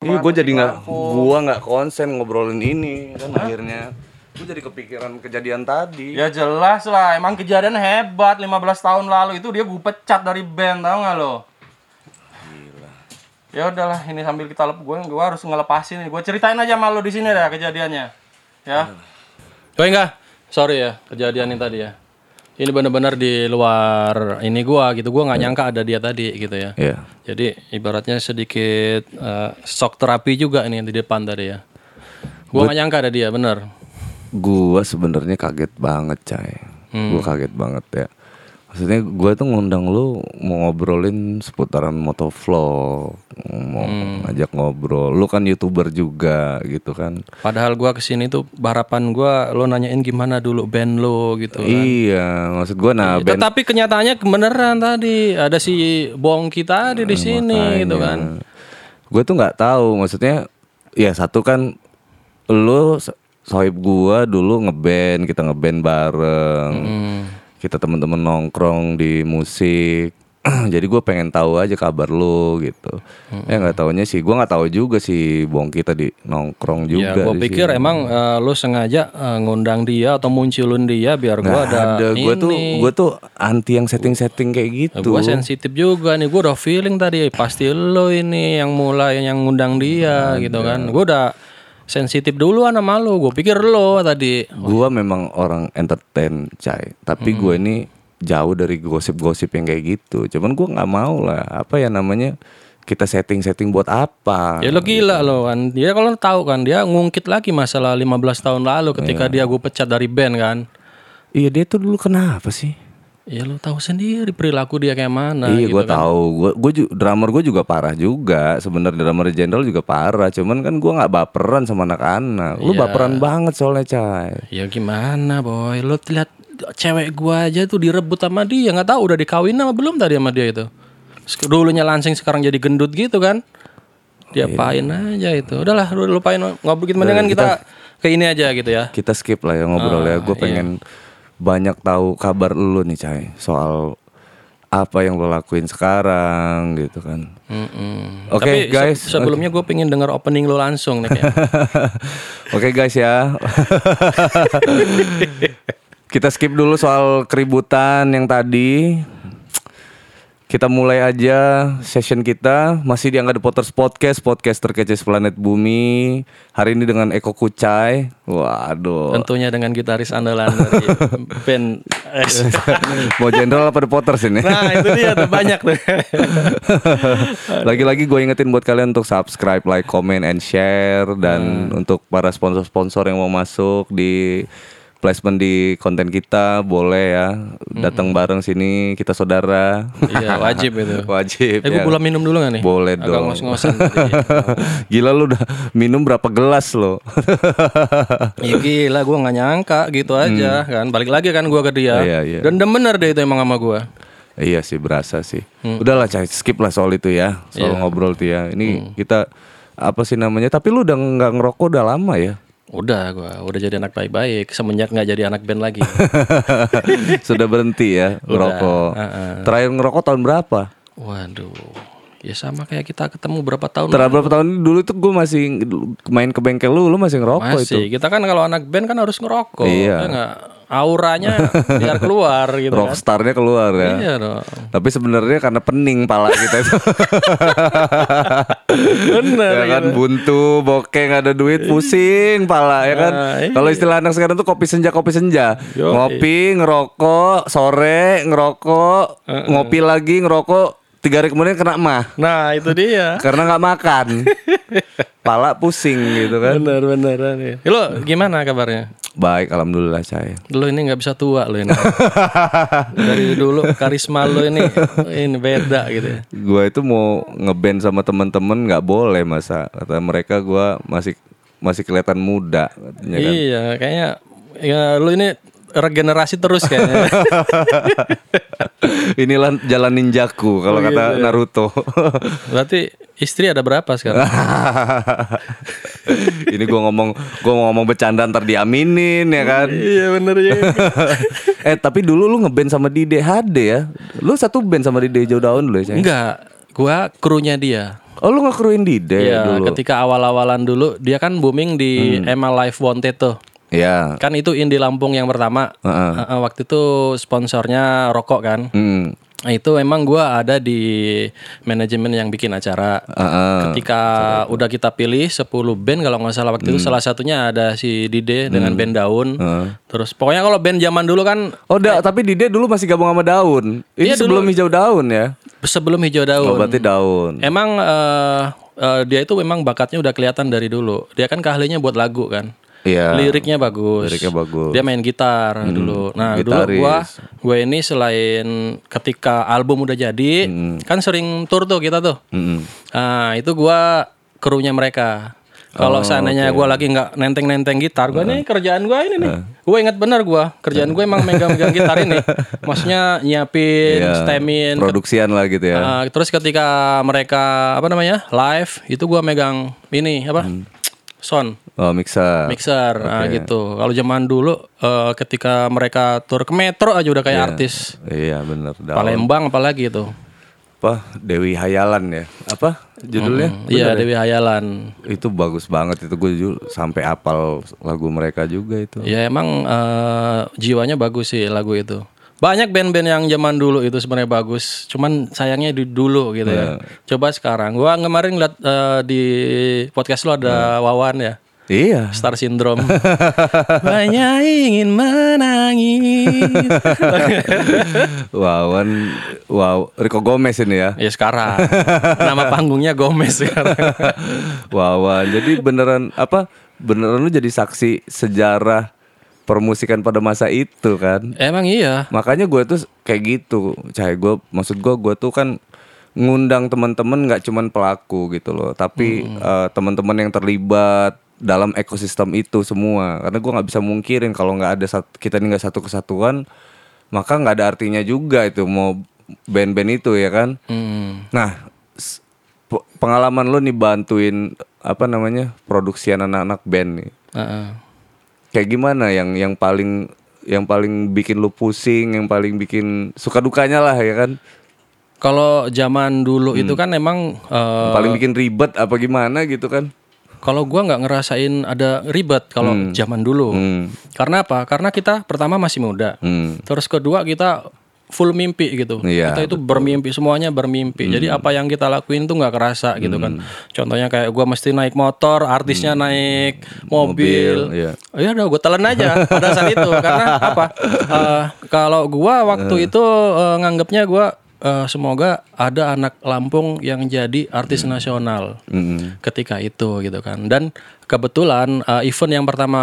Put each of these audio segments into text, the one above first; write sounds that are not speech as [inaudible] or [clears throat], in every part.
Iya, gue jadi nggak, gua nggak konsen ngobrolin ini kan akhirnya. Gue jadi kepikiran kejadian tadi. Ya jelas lah, emang kejadian hebat 15 tahun lalu itu dia gue pecat dari band tau gak lo? Ya udahlah, ini sambil kita lep gue, gue harus ngelepasin. Gue ceritain aja sama lo di sini dah kejadiannya, ya. Oh enggak, sorry ya kejadian ini tadi ya. Ini benar-benar di luar ini gua gitu. Gua nggak nyangka ada dia tadi gitu ya. Iya. Jadi ibaratnya sedikit eh, shock terapi juga ini di depan tadi ya. Gua nggak nyangka ada dia, bener. Gua sebenarnya kaget banget, Cai. Gua kaget banget ya. Maksudnya gua tuh ngundang lu mau ngobrolin seputaran motovlog, mau ngajak ngobrol. Lu kan youtuber juga gitu kan. Padahal gua ke sini tuh harapan gua lo nanyain gimana dulu band lo gitu. kan. Iya, maksud gua nah band Tetapi kenyataannya beneran tadi ada si Bongki tadi di sini gitu kan. gue tuh nggak tahu maksudnya ya satu kan lu so- sohib gua dulu ngeband kita ngeband bareng Hmm. Kita temen-temen nongkrong di musik. [clears throat] Jadi gue pengen tahu aja kabar lu gitu. Ya nggak taunya sih. Gua nggak tahu juga si Bongki tadi nongkrong Ya, juga gue di pikir sini. emang eh, lo sengaja eh, ngundang dia atau munculin dia biar gua Nggak ada, ada. Gue tuh gue tuh anti yang setting-setting kayak gitu. Gue sensitif juga nih, gue udah feeling tadi pasti lo ini yang mulai yang ngundang dia gitu kan. Gue udah sensitif duluan sama lo, gue pikir lo tadi. Gua memang orang entertain, Cai. Tapi gue Hmm. ini jauh dari gosip-gosip yang kayak gitu. Cuman gua nggak mau lah. Apa ya namanya? Kita setting-setting buat apa? Ya lo gila lo kan, dia kalau tahu kan dia ngungkit lagi masalah 15 tahun lalu ketika dia gue pecat dari band kan. Iya dia tuh dulu kenapa sih? Ya lo tahu sendiri perilaku dia kayak mana. iya, gitu gua tahu. Gua, gua ju- drummer gue juga parah juga. Sebenarnya drummer general juga parah. Cuman kan gua nggak baperan sama anak-anak. Lu Iya. baperan banget soalnya, Cai. Ya gimana boy, lo lihat cewek gua aja tuh direbut sama dia, nggak tahu udah dikawin sama belum tadi sama dia itu. Dulunya langsing sekarang jadi gendut gitu kan. Diapain aja itu. Udahlah, lu lupain ngobrol kita mendingan kita, ke ini aja gitu ya. Kita skip lah ya ngobrol Ah, ya. Gue iya. Banyak tahu kabar lu nih, Cai. Soal apa yang lo lakuin sekarang gitu kan. Mm-mm. Oke, Tapi se- guys. sebelumnya gue pengen denger opening lo langsung nih. [laughs] Oke guys ya. [laughs] Kita skip dulu soal keributan yang tadi. Kita mulai aja session kita masih di Angga The Potters Podcast, podcast terkece planet bumi. Hari ini dengan Eko Kucai. Waduh. Tentunya dengan gitaris andalan dari [laughs] band. Mau general apa The Potters ini? nah itu dia tuh banyak tuh. [laughs] Lagi-lagi gue ingetin buat kalian untuk subscribe, like, comment, and share dan untuk para sponsor-sponsor yang mau masuk di placement di konten kita boleh ya datang bareng sini kita saudara. Iya [laughs] wajib itu. Wajib. Eh gue ya. boleh minum dulu gak nih? Boleh Agak dong. ngos-ngosan. [laughs] Gila lu udah minum berapa gelas lo? [laughs] Ya gila gue gak nyangka gitu aja kan Balik lagi kan gue ke dia Hmm. Iya, iya. Dan bener deh itu emang sama gue iya sih berasa sih. Udahlah cai skip lah soal itu ya. Soal Hmm. Iya. ngobrol tuh ya. Ini kita apa sih namanya? Tapi lu udah nggak ngerokok udah lama ya? Udah gue udah jadi anak baik-baik Semenjak gak jadi anak band lagi [laughs] Sudah berhenti ya ngerokok. heeh. Terakhir ngerokok tahun berapa? Waduh Ya sama kayak kita ketemu berapa tahun Terakhir berapa tahun dulu itu gue masih main ke bengkel lu, lu masih ngerokok itu. Masih Kita kan kalau anak band kan harus ngerokok Iya. ya nggak? Auranya biar keluar gitu kan Rockstarnya keluar ya. Iya dong Tapi sebenarnya karena pening pala kita itu. Bener ya kan buntu, bokeh nggak ada duit, pusing pala ya kan. Nah, iya. Kalau istilah anak sekarang tuh kopi senja kopi senja. Yoi. Ngopi, ngerokok, sore ngerokok, ngopi lagi ngerokok, tiga hari kemudian kena mah. Nah itu dia [laughs] Karena nggak makan. [laughs] Pala pusing gitu kan. Bener bener bener. Lo gimana kabarnya? Baik, alhamdulillah saya. Lo ini nggak bisa tua lo ini. [laughs] Dari dulu karisma lo ini ini beda gitu ya. Gua itu mau ngeband sama temen-temen nggak boleh masa kata mereka gua masih masih kelihatan muda katanya kan. Iya, kayaknya ya lu ini regenerasi terus kayaknya. [laughs] Inilah jalan ninjaku kalau Oh, kata gitu ya. Naruto. Berarti istri ada berapa sekarang? [laughs] Ini gua ngomong gua mau ngomong bercanda ntar diaminin ya kan. iya bener ya. [laughs] eh tapi dulu lu ngeband sama Dide HD ya. Lu satu band sama Dide jauh daun dulu ya? Enggak, gua krunya dia. Oh lu ngekruin Dide Iya, dulu. ketika awal-awalan dulu dia kan booming di Emma Live Wanted tuh. Iya. Kan itu Indie Lampung yang pertama. Heeh. Heeh, waktu itu sponsornya rokok kan. Hmm. Nah, itu emang gua ada di manajemen yang bikin acara. Heeh. Ketika udah kita pilih 10 band kalau nggak salah waktu itu salah satunya ada si Dide dengan band Daun. Terus pokoknya kalau band zaman dulu kan Oh, da, tapi Dide dulu masih gabung sama Daun. Ini Iya, sebelum hijau daun ya. sebelum Hijau Daun. Oh, berarti Daun. Emang eh, eh, dia itu memang bakatnya udah kelihatan dari dulu. Dia kan keahliannya buat lagu kan. Iya. Liriknya bagus. Liriknya bagus. Dia main gitar dulu. Nah, dulu gitaris. gua gue ini selain ketika album udah jadi, kan sering tour tuh kita tuh. Mm-mm. Nah, itu gua krunya mereka. Kalau seandainya gua lagi nggak nenteng-nenteng gitar, gua nih kerjaan gua ini nih. Gue ingat benar gua, kerjaan gue emang megang-megang gitar ini. [laughs] Maksudnya nyiapin, Iya, stemin, Produksian lah gitu ya. Uh, terus ketika mereka apa namanya live itu gua megang ini apa sound Oh, mixer. mixer nah, gitu. Kalau zaman dulu uh, ketika mereka tur ke metro aja udah kayak artis Iya, bener Daun. Palembang apalagi itu. Apa? Dewi Hayalan ya. Apa judulnya? Iya Dewi Hayalan. Itu bagus banget itu gue ju- sampai apal lagu mereka juga itu. Ya emang uh, jiwanya bagus sih lagu itu. Banyak band-band yang zaman dulu itu sebenarnya bagus, cuman sayangnya di dulu gitu ya. Coba sekarang, gua kemarin ngeliat uh, di podcast lo ada Wawan ya. Iya. Star Syndrome. [laughs] Banyak ingin menangis. [laughs] Wawan wow Rico Gomez ini ya. ya sekarang. Nama panggungnya Gomez sekarang. [laughs] Wawan. Jadi beneran apa? Beneran lu jadi saksi sejarah permusikan pada masa itu kan. Emang iya. Makanya gue tuh kayak gitu. Cahaya gue maksud gue gue tuh kan ngundang teman-teman nggak cuman pelaku gitu loh, tapi eh, teman-teman yang terlibat dalam ekosistem itu semua. Karena gue nggak bisa mungkirin kalau nggak ada sat- kita ini nggak satu kesatuan, maka nggak ada artinya juga itu mau band-band itu ya kan. Hmm. Nah, pengalaman lu nih bantuin apa namanya produksi anak-anak band nih. Heeh. Kayak gimana yang yang paling yang paling bikin lu pusing, yang paling bikin suka dukanya lah ya kan? Kalau zaman dulu itu kan emang eh, Yang paling bikin ribet apa gimana gitu kan? Kalau gua nggak ngerasain ada ribet kalau zaman dulu. Hmm. Karena apa? Karena kita pertama masih muda. Hmm. Terus kedua kita full mimpi gitu. Iya, kita itu bermimpi semuanya bermimpi. Jadi apa yang kita lakuin tuh nggak kerasa gitu kan. Contohnya kayak gua mesti naik motor, artisnya naik mobil. Mobil, ya udah gue telan aja pada saat itu karena apa? [laughs] Eh, kalau gua waktu itu eh, nganggapnya gua eh, semoga ada anak Lampung yang jadi artis nasional Mm-mm. ketika itu gitu kan dan kebetulan uh, event yang pertama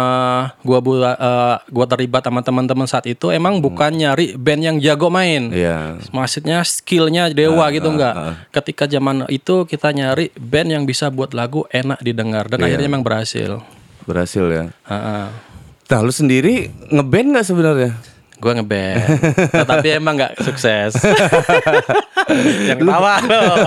gua buat uh, gua terlibat sama teman-teman saat itu emang bukan nyari band yang jago main Iya. maksudnya skillnya dewa gitu enggak ketika zaman itu kita nyari band yang bisa buat lagu enak didengar dan akhirnya emang berhasil Berhasil ya. Heeh. Nah, lu sendiri ngeband nggak sebenarnya? Gua ngeband, [laughs] tetapi emang nggak sukses. [laughs] yang tawa lo. [laughs]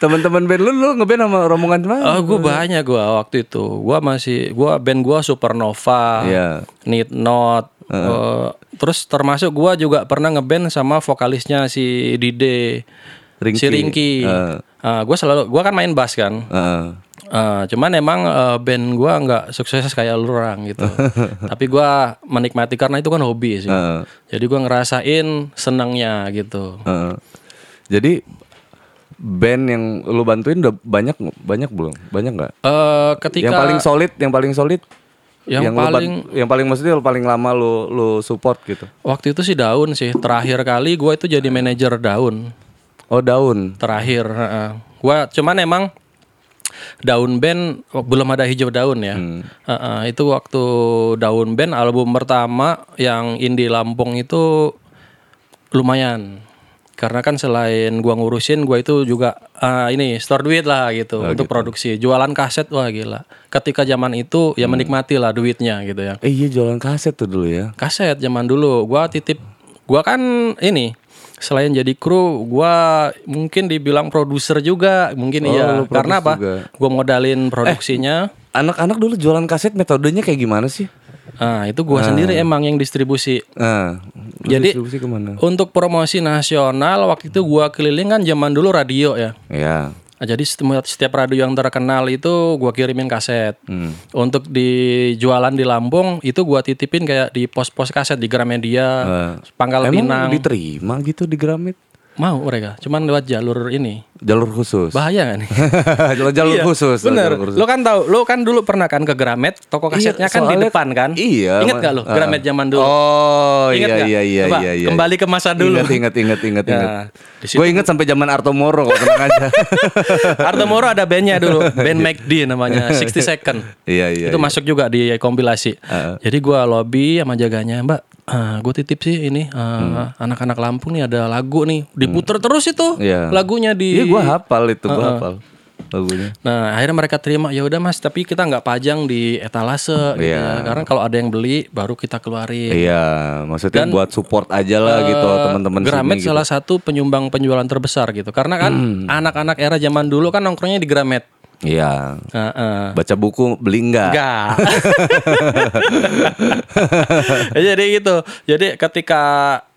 Teman-teman band lu lu ngeband sama rombongan mana? Oh, gue banyak gua waktu itu. Gua masih gua band gua Supernova, Iya. Need Not. eh, terus termasuk gua juga pernah ngeband sama vokalisnya si Dide, Ringky. si Ringky. Eh. Eh, gua selalu gua kan main bass kan. Heeh. Eh, cuman emang eh, band gua nggak sukses kayak lu orang gitu. [laughs] Tapi gua menikmati karena itu kan hobi sih. Heeh. Jadi gua ngerasain senangnya gitu. Heeh. Jadi band yang lu bantuin udah banyak banyak belum? Banyak nggak? Eh, ketika Yang paling solid, yang paling solid, Yang lu ban- paling- yang paling maksudnya lu paling lama lu lu support gitu. waktu itu sih Daun sih. Terakhir kali gua itu jadi manajer Daun. Oh daun. terakhir heeh. gua cuman emang daun band oh, belum ada hijau daun ya. Heeh, itu waktu daun band album pertama yang indie Lampung itu lumayan. Karena kan selain gua ngurusin gua itu juga ah, ini store duit lah gitu untuk produksi. Jualan kaset wah gila. Ketika zaman itu ya menikmati lah duitnya gitu ya. Eh iya jualan kaset tuh dulu ya. kaset zaman dulu. Gua titip gua kan ini selain jadi kru gua mungkin dibilang produser juga mungkin Oh, iya karena apa gua modalin produksinya Anak-anak dulu jualan kaset metodenya kayak gimana sih? Nah, itu gua sendiri emang yang distribusi. Nah, Jadi- distribusi ke mana? Untuk promosi nasional waktu itu gua keliling kan zaman dulu radio ya. Ya. Nah, jadi setiap, radio yang terkenal itu gua kirimin kaset. Hmm. Untuk dijualan di Lampung itu gua titipin kayak di pos-pos kaset di Gramedia, Eh, Pangkal Emang Pinang. diterima gitu di Gramet? Mau mereka, cuman lewat jalur ini. Jalur khusus. Bahaya [laughs] nih? jalur jalur Iya, khusus. Bener. jalur khusus. Lo kan tahu, lo kan dulu pernah kan ke Gramet, toko Iya, kasetnya kan di depan kan? Iya. Ingat gak lo ah. Gramet zaman dulu? Oh Ingat iya nggak? iya iya Coba, iya iya. kembali ke masa dulu. Ingat ingat ingat ingat [laughs] Ya, ingat. Gue ingat sampai zaman Arto Moro kok tenang aja. [laughs] Arto Moro ada bandnya dulu, band McD namanya, 60 Second. Iya iya. itu iya. masuk juga di kompilasi. Heeh. Jadi gua lobby sama jaganya, Mbak. Gue titip sih ini eh, Hmm. anak-anak Lampung nih ada lagu nih diputer terus itu Iya. lagunya di. Iya gue hafal itu gue hafal lagunya. Nah akhirnya mereka terima ya udah mas tapi kita nggak pajang di etalase gitu Iya. ya. karena kalau ada yang beli baru kita keluarin. Iya, maksudnya Dan, buat support aja lah gitu Eh, teman-teman Gramet sini gitu. Hmm. salah satu penyumbang penjualan terbesar gitu karena kan anak-anak era zaman dulu kan nongkrongnya di Gramet. Iya. Heeh. Baca buku beli enggak? Enggak. [laughs] Jadi gitu. Jadi ketika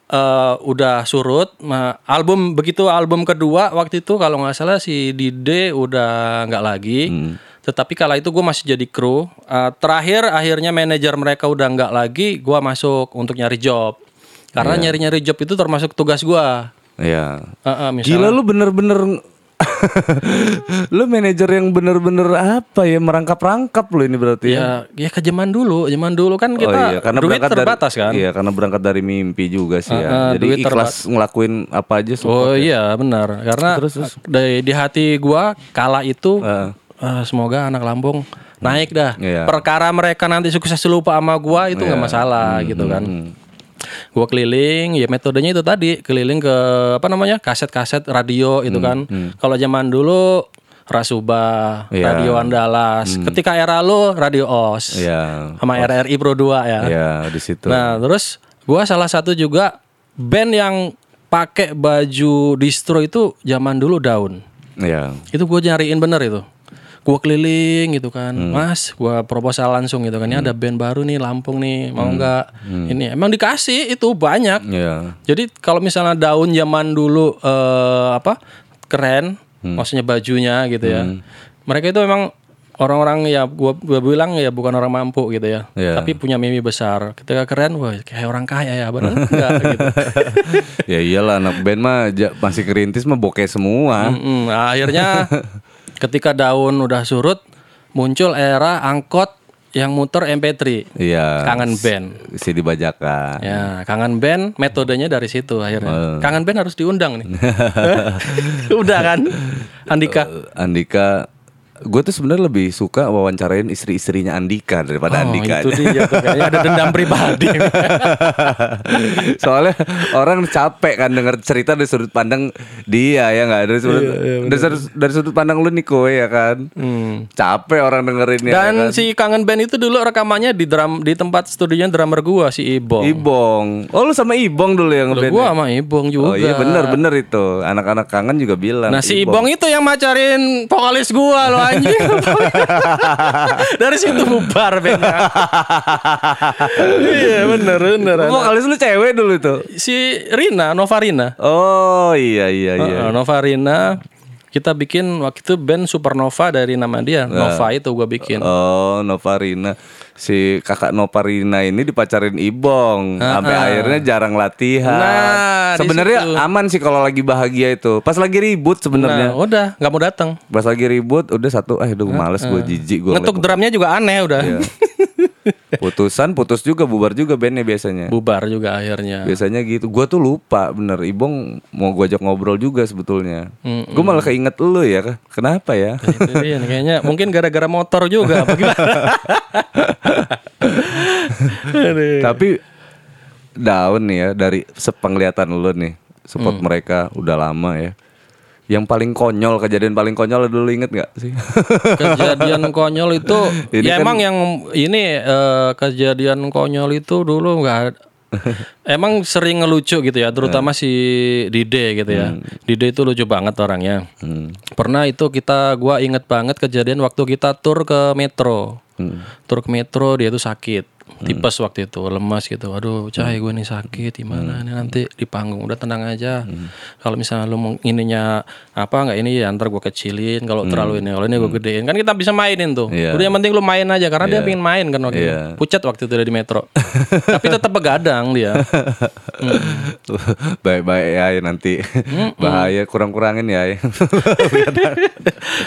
eh, udah surut, album begitu album kedua waktu itu kalau nggak salah si Dide udah nggak lagi. Tetapi kala itu gue masih jadi kru. Eh, terakhir akhirnya manajer mereka udah nggak lagi, gue masuk untuk nyari job. Karena nyari-nyari job itu termasuk tugas gue. Iya. Heeh, misalnya- Gila lu bener-bener [laughs] lu manajer yang bener-bener apa ya merangkap-rangkap lu ini berarti ya. Ya, ya ke zaman dulu, zaman dulu kan kita oh iya, karena duit berangkat terbatas dari, kan. Iya, karena berangkat dari mimpi juga sih ya. Heeh, Jadi duit ikhlas ngelakuin apa aja Oh ya. iya benar karena Di, di hati gua kala itu Heeh. eh, semoga anak Lampung naik dah. Iya. Perkara mereka nanti sukses lupa sama gua itu nggak masalah gitu kan. Hmm. Gua keliling ya metodenya itu tadi keliling ke apa namanya kaset-kaset radio itu kan. Kalau zaman dulu Rasuba, Hmm, Iya. Radio Andalas. Ketika era lo Radio OS. Iya. Sama RRI Pro 2 ya. Iya, di situ. Nah, terus gua salah satu juga band yang pakai baju distro itu zaman dulu daun. Iya. Itu gue nyariin bener itu. Gua keliling gitu kan, Hmm. Mas, gua proposal langsung gitu kan. Ini ada band baru nih Lampung nih, mau nggak? Ini emang dikasih itu banyak. Hmm. Iya. Jadi kalau misalnya daun zaman dulu eh, apa keren, Hmm. maksudnya bajunya gitu ya. Mereka itu memang orang-orang ya gua, gua bilang ya bukan orang mampu gitu ya. Iya. Tapi punya mimpi besar. Ketika keren, wah kayak orang kaya ya, benar enggak [laughs] gitu. ya iyalah anak band mah masih kerintis mah bokeh semua. Mm-mm. Nah, akhirnya [laughs] ketika daun udah surut, muncul era angkot yang muter MP3. Iya. Kangen band. Si dibajakan. Ya, kangen band metodenya dari situ akhirnya. Oh. Kangen band harus diundang nih. [laughs] Udah kan? Andika. Andika gue tuh sebenarnya lebih suka wawancarain istri-istrinya Andika daripada Oh, Andika. itu dia tuh kayaknya ada dendam pribadi. [laughs] Soalnya orang capek kan denger cerita dari sudut pandang dia ya nggak dari sudut dari, sudut- dari sudut pandang lu Niko ya kan. Hmm. Capek orang dengerinnya. Dan ya kan? si kangen band itu dulu rekamannya di drum di tempat studionya drummer gua si Ibong. Ibong. Oh lu sama Ibong dulu yang Loh, ngeband. gua ya? sama Ibong juga. Oh iya bener bener itu. Anak-anak kangen juga bilang. Nah si Ibong itu yang macarin vokalis gua lo anjing. [laughs] Dari situ bubar bandnya. [laughs] iya bener bener. Vokalis lu cewek dulu itu. Si Rina, Nova Rina. Oh iya iya iya. Heeh, Nova Rina. Kita bikin waktu itu band Supernova dari nama dia. Nova itu gua bikin. Oh, Novarina. Si kakak Novarina ini dipacarin Ibong, sampai akhirnya jarang latihan. Nah, sebenarnya aman sih kalau lagi bahagia itu. Pas lagi ribut Nah, sebenarnya. udah nggak mau datang. Pas lagi ribut udah satu, eh aduh males gue jijik gue. Ngetuk drumnya juga aneh udah. Iya. [laughs] Putusan putus juga bubar juga bandnya biasanya. Bubar juga akhirnya. Biasanya gitu. Gua tuh lupa bener. Ibong mau gua ajak ngobrol juga sebetulnya. Gue malah keinget lu ya. Kenapa ya? itu dia nih, kayaknya mungkin gara-gara motor juga apa gimana? Aduh. [laughs] Tapi daun nih ya dari sepenglihatan lu nih support Hmm. mereka udah lama ya. Yang paling konyol kejadian paling konyol dulu inget nggak sih? [laughs] kejadian konyol itu Ini ya kan- emang yang ini eh, kejadian konyol itu dulu nggak [laughs] emang sering ngelucu gitu ya terutama si Dide gitu ya. Dide itu lucu banget orangnya. Hmm. pernah itu kita gua inget banget kejadian waktu kita tur ke metro Tur ke metro dia tuh sakit. Tipes waktu itu, lemas gitu. Aduh, cahaya gue nih sakit gimana nih nanti di panggung. Udah tenang aja. Kalau misalnya lu mau ininya apa nggak ini ya ntar gue kecilin. Kalau terlalu ini, kalau ini gue gedein. Kan kita bisa mainin tuh. Iya. Udah yang penting lu main aja karena dia pengen main kan waktu itu. Iya. Pucat waktu itu dia di metro. [laughs] Tapi tetap begadang dia. [laughs] Baik-baik ya ya nanti bahaya kurang-kurangin ya. ya.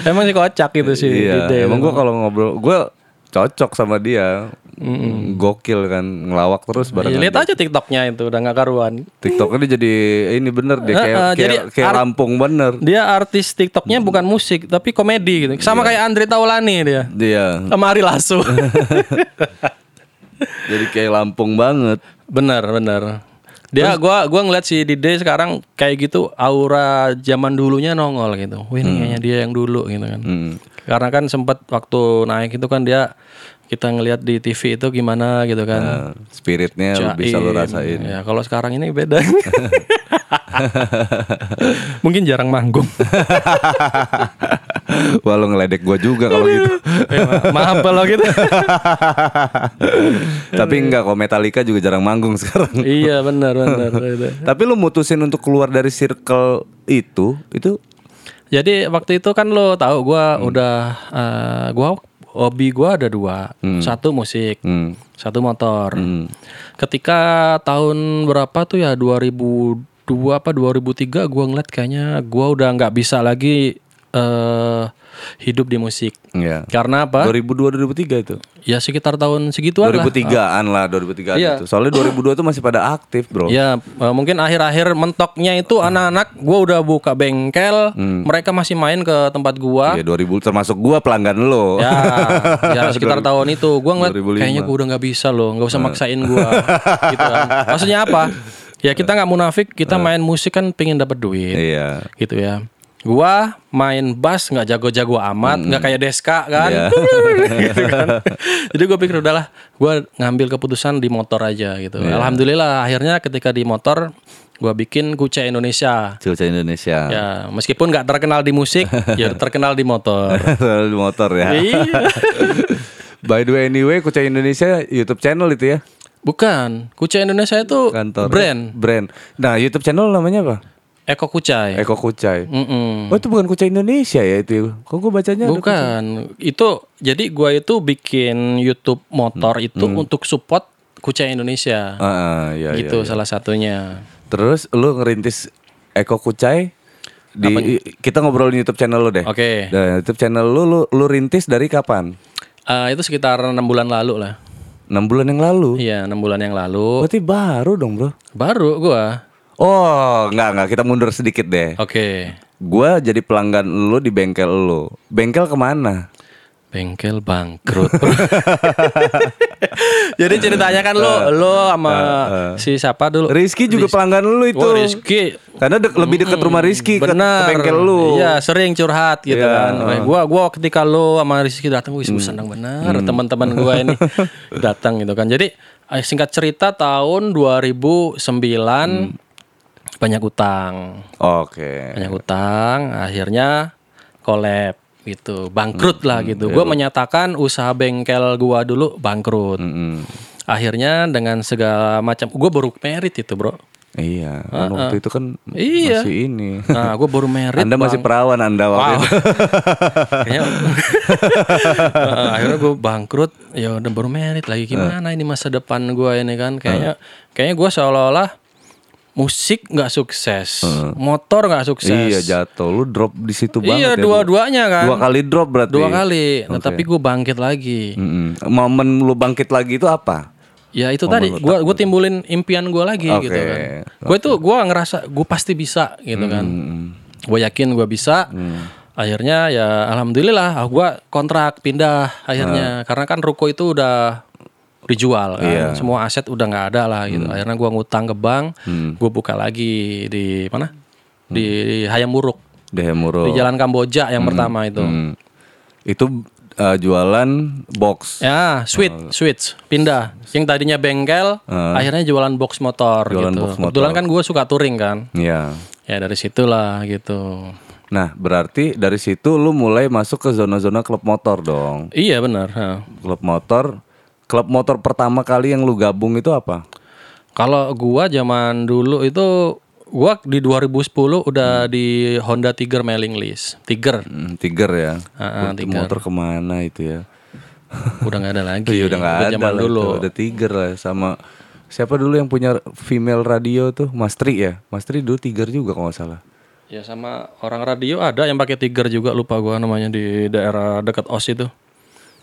[laughs] Emang sih kocak gitu sih. iya. Dede. Emang gua kalau ngobrol gua cocok sama dia. Gokil kan ngelawak terus bareng. Ya, lihat aja TikToknya itu udah nggak karuan. TikToknya dia jadi ini bener dia kayak Heeh, kayak, jadi kayak Lampung bener. Dia artis TikToknya bukan musik tapi komedi gitu. Sama kayak Andre Taulani dia. Dia Sama Ari Lasso. [laughs] jadi kayak Lampung banget. bener bener. Dia gua gua ngeliat si Dide sekarang kayak gitu aura zaman dulunya nongol gitu. Wih ini kayaknya dia yang dulu gitu kan. Hmm. Karena kan sempat waktu naik itu kan dia kita ngelihat di TV itu gimana gitu kan. Nah, spiritnya lu bisa Jaim. rasain. Ya kalau sekarang ini beda. [laughs] Mungkin jarang manggung. [laughs] Wah lu ngeledek gua juga kalau gitu. Eh, ma- maaf kalau gitu. [laughs] Tapi enggak kok Metallica juga jarang manggung sekarang. iya benar benar. Tapi lu mutusin untuk keluar dari circle itu, itu Jadi waktu itu kan lo tahu gua udah eh, gua hobi gua ada dua. Satu musik, hmm, satu motor. hmm, Ketika tahun berapa tuh ya? 2002 apa 2003 gua ngeliat kayaknya gua udah nggak bisa lagi eh hidup di musik. ya. Karena apa? 2002 2003 itu. Ya sekitar tahun segituan lah. 2003-an lah, 2003 Iya. itu. Soalnya 2002 itu masih pada aktif, Bro. Ya eh, mungkin akhir-akhir mentoknya itu anak-anak gua udah buka bengkel, mereka masih main ke tempat gua. Iya, 2000 termasuk gua pelanggan lo. Ya, ya [laughs] sekitar tahun itu gua ngeliat 2005. kayaknya gua udah nggak bisa loh, nggak usah maksain gua. [laughs] gitu kan. Maksudnya apa? Ya kita nggak munafik, kita main musik kan pengen dapat duit, Iya. gitu ya. Gua main bass nggak jago-jago amat, nggak kayak Deska kan. Iya. [laughs] gitu kan. Jadi gue pikir udahlah, gue ngambil keputusan di motor aja gitu. Iya. Alhamdulillah akhirnya ketika di motor gue bikin Kuce Indonesia. Cuaca Indonesia. Ya meskipun nggak terkenal di musik, [laughs] ya terkenal di motor. [laughs] Di motor ya. iya. By the way anyway, Kucai Indonesia YouTube channel itu ya. Bukan, Kuce Indonesia itu Kantor. brand Brand. Nah, YouTube channel namanya apa? Eko Kucai. Eko Kucai. Mm-mm. Oh, itu bukan Kucai Indonesia ya itu. Kok gue bacanya Bukan, itu jadi gua itu bikin YouTube motor itu untuk support Kucai Indonesia. Ah, ah, iya, iya, gitu iya. salah satunya. Terus lu ngerintis Eko Kucai di kita ngobrolin YouTube channel lu deh. Oke. Nah, YouTube channel lu lu, lu rintis dari kapan? Eh, itu sekitar enam bulan lalu lah. 6 bulan yang lalu. Iya, enam bulan yang lalu. Berarti baru dong, Bro. Baru gua. Oh, enggak enggak, kita mundur sedikit deh. Oke. Gua jadi pelanggan lu di bengkel lu. Bengkel ke mana? Bengkel bangkrut. [laughs] Jadi ceritanya kan lo lo sama si siapa dulu? Rizky juga pelanggan lu itu. Oh, Rizky. Karena dek- lebih dekat rumah Rizky ke, ke Benar. bengkel lu. Iya, sering curhat gitu Iya, kan. Wah, Gua gua ketika lo sama Rizky datang, wih senang benar teman-teman gua ini [laughs] datang gitu kan. Jadi eh, singkat cerita tahun 2009 banyak utang. Oke. Banyak utang, akhirnya collab gitu. Bangkrut lah gitu. Gua menyatakan usaha bengkel gua dulu bangkrut. Mm-mm. Akhirnya dengan segala macam gua baru merit itu, Bro. Iya, kan waktu itu kan Iya. masih ini. Nah, gua baru merit. Anda masih Bang. perawan Anda waktu Wow. itu. Kayaknya Heeh, [laughs] akhirnya gue bangkrut ya udah baru merit lagi gimana ini masa depan gue ini kan kayaknya kayaknya gue seolah-olah musik nggak sukses. Motor nggak sukses. Iya, jatuh. Lu drop di situ banget iya ya. Bu. dua-duanya kan. Dua kali drop berarti. dua kali. Nah, tapi gue bangkit lagi. Mm-mm. Momen lu bangkit lagi itu apa? ya itu tadi. gue gue timbulin impian gue lagi Oke. gitu kan gue itu gue ngerasa gue pasti bisa gitu kan. Gue yakin gue bisa. Akhirnya ya alhamdulillah gue kontrak pindah akhirnya. Karena kan ruko itu udah dijual kan Iya. semua aset udah nggak ada lah gitu akhirnya gue ngutang ke bank Hmm. gue buka lagi di mana di Hayam Muruk Dehemuro. di Jalan Kamboja yang pertama itu Hmm. Itu uh, jualan box. Ya, switch, switch, pindah. Yang tadinya bengkel, akhirnya jualan box motor Jualan gitu. box motor. Kebetulan kan gue suka touring kan. Iya. Ya dari situlah gitu. Nah, berarti dari situ lu mulai masuk ke zona-zona klub motor dong. Iya benar. Klub motor, klub motor pertama kali yang lu gabung itu apa? Kalau gua zaman dulu itu gua di 2010 udah di Honda Tiger mailing list. Tiger. Hmm, Tiger ya. Ah, ah, Itu motor ke mana itu ya? Udah nggak ada lagi. [laughs] Iya udah nggak ada zaman lah dulu. itu. Udah Tiger lah sama siapa dulu yang punya female radio tuh? Mas Tri ya. Mas Tri dulu Tiger juga kalau nggak salah. Ya sama orang radio ada yang pakai Tiger juga lupa gua namanya di daerah dekat OS itu.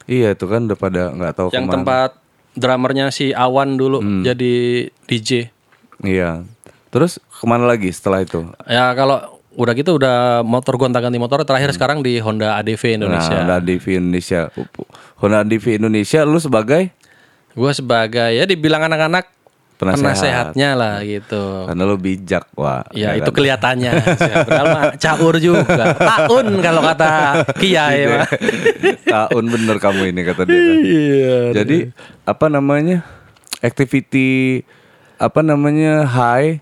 Iya itu kan udah pada nggak tahu Yang ke mana. tempat drummernya si Awan dulu Hmm. jadi DJ. Iya. Terus ke mana lagi setelah itu? Ya kalau udah gitu udah motor gonta ganti motor terakhir sekarang di Honda ADV Indonesia. Hmm. Nah, Honda DV Indonesia. Honda DV Indonesia lu sebagai Gua sebagai ya dibilang anak-anak Penasehat. penasehatnya lah gitu. karena lu bijak, wah. Ya kan? itu kelihatannya. Padahal mah [laughs] caur juga. Taun kalau kata Kiai mah. [laughs] Tahun bener kamu ini kata dia. kan. Iya. Jadi apa namanya? Activity apa namanya? High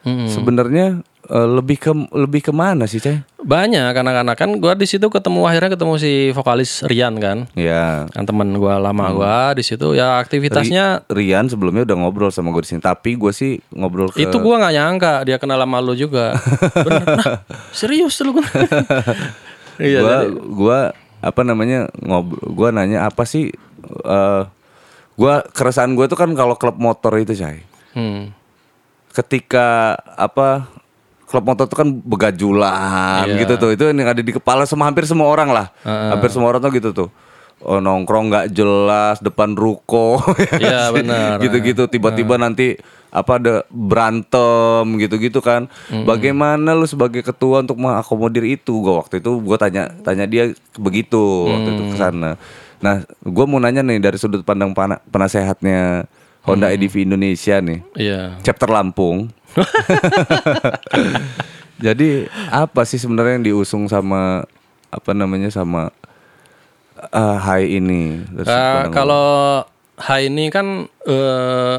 Hmm. sebenarnya lebih ke lebih ke mana sih, Cah? Banyak anak-anak kan gua di situ ketemu akhirnya ketemu si vokalis Rian kan. Ya. Kan teman gua lama Hmm. gua di situ ya aktivitasnya Rian sebelumnya udah ngobrol sama gue di sini, tapi gue sih ngobrol ke itu gua nggak nyangka dia kenal sama lu juga. [laughs] Bener. Nah, serius lu. [laughs] Iya. gua jadi- gua apa namanya ngobrol gua nanya apa sih eh gua keresahan gue tuh kan kalau klub motor itu Cai Hmm. ketika apa klub motor itu kan begajulan Iya. gitu tuh. Itu yang ada di kepala semua hampir semua orang lah. Hampir semua orang tuh gitu tuh. Oh, nongkrong nggak jelas depan ruko. [laughs] Iya, benar. gitu-gitu. Tiba-tiba nanti apa ada berantem gitu-gitu kan. Bagaimana lu sebagai ketua untuk mengakomodir itu? Gua waktu itu gua tanya tanya dia begitu waktu itu ke sana. Nah gua mau nanya nih dari sudut pandang pana- penasehatnya Honda EDV Indonesia nih. Iya. chapter Lampung. [laughs] Jadi apa sih sebenarnya yang diusung sama apa namanya sama uh, Hai ini? Pandang kalau Hai ini kan eh,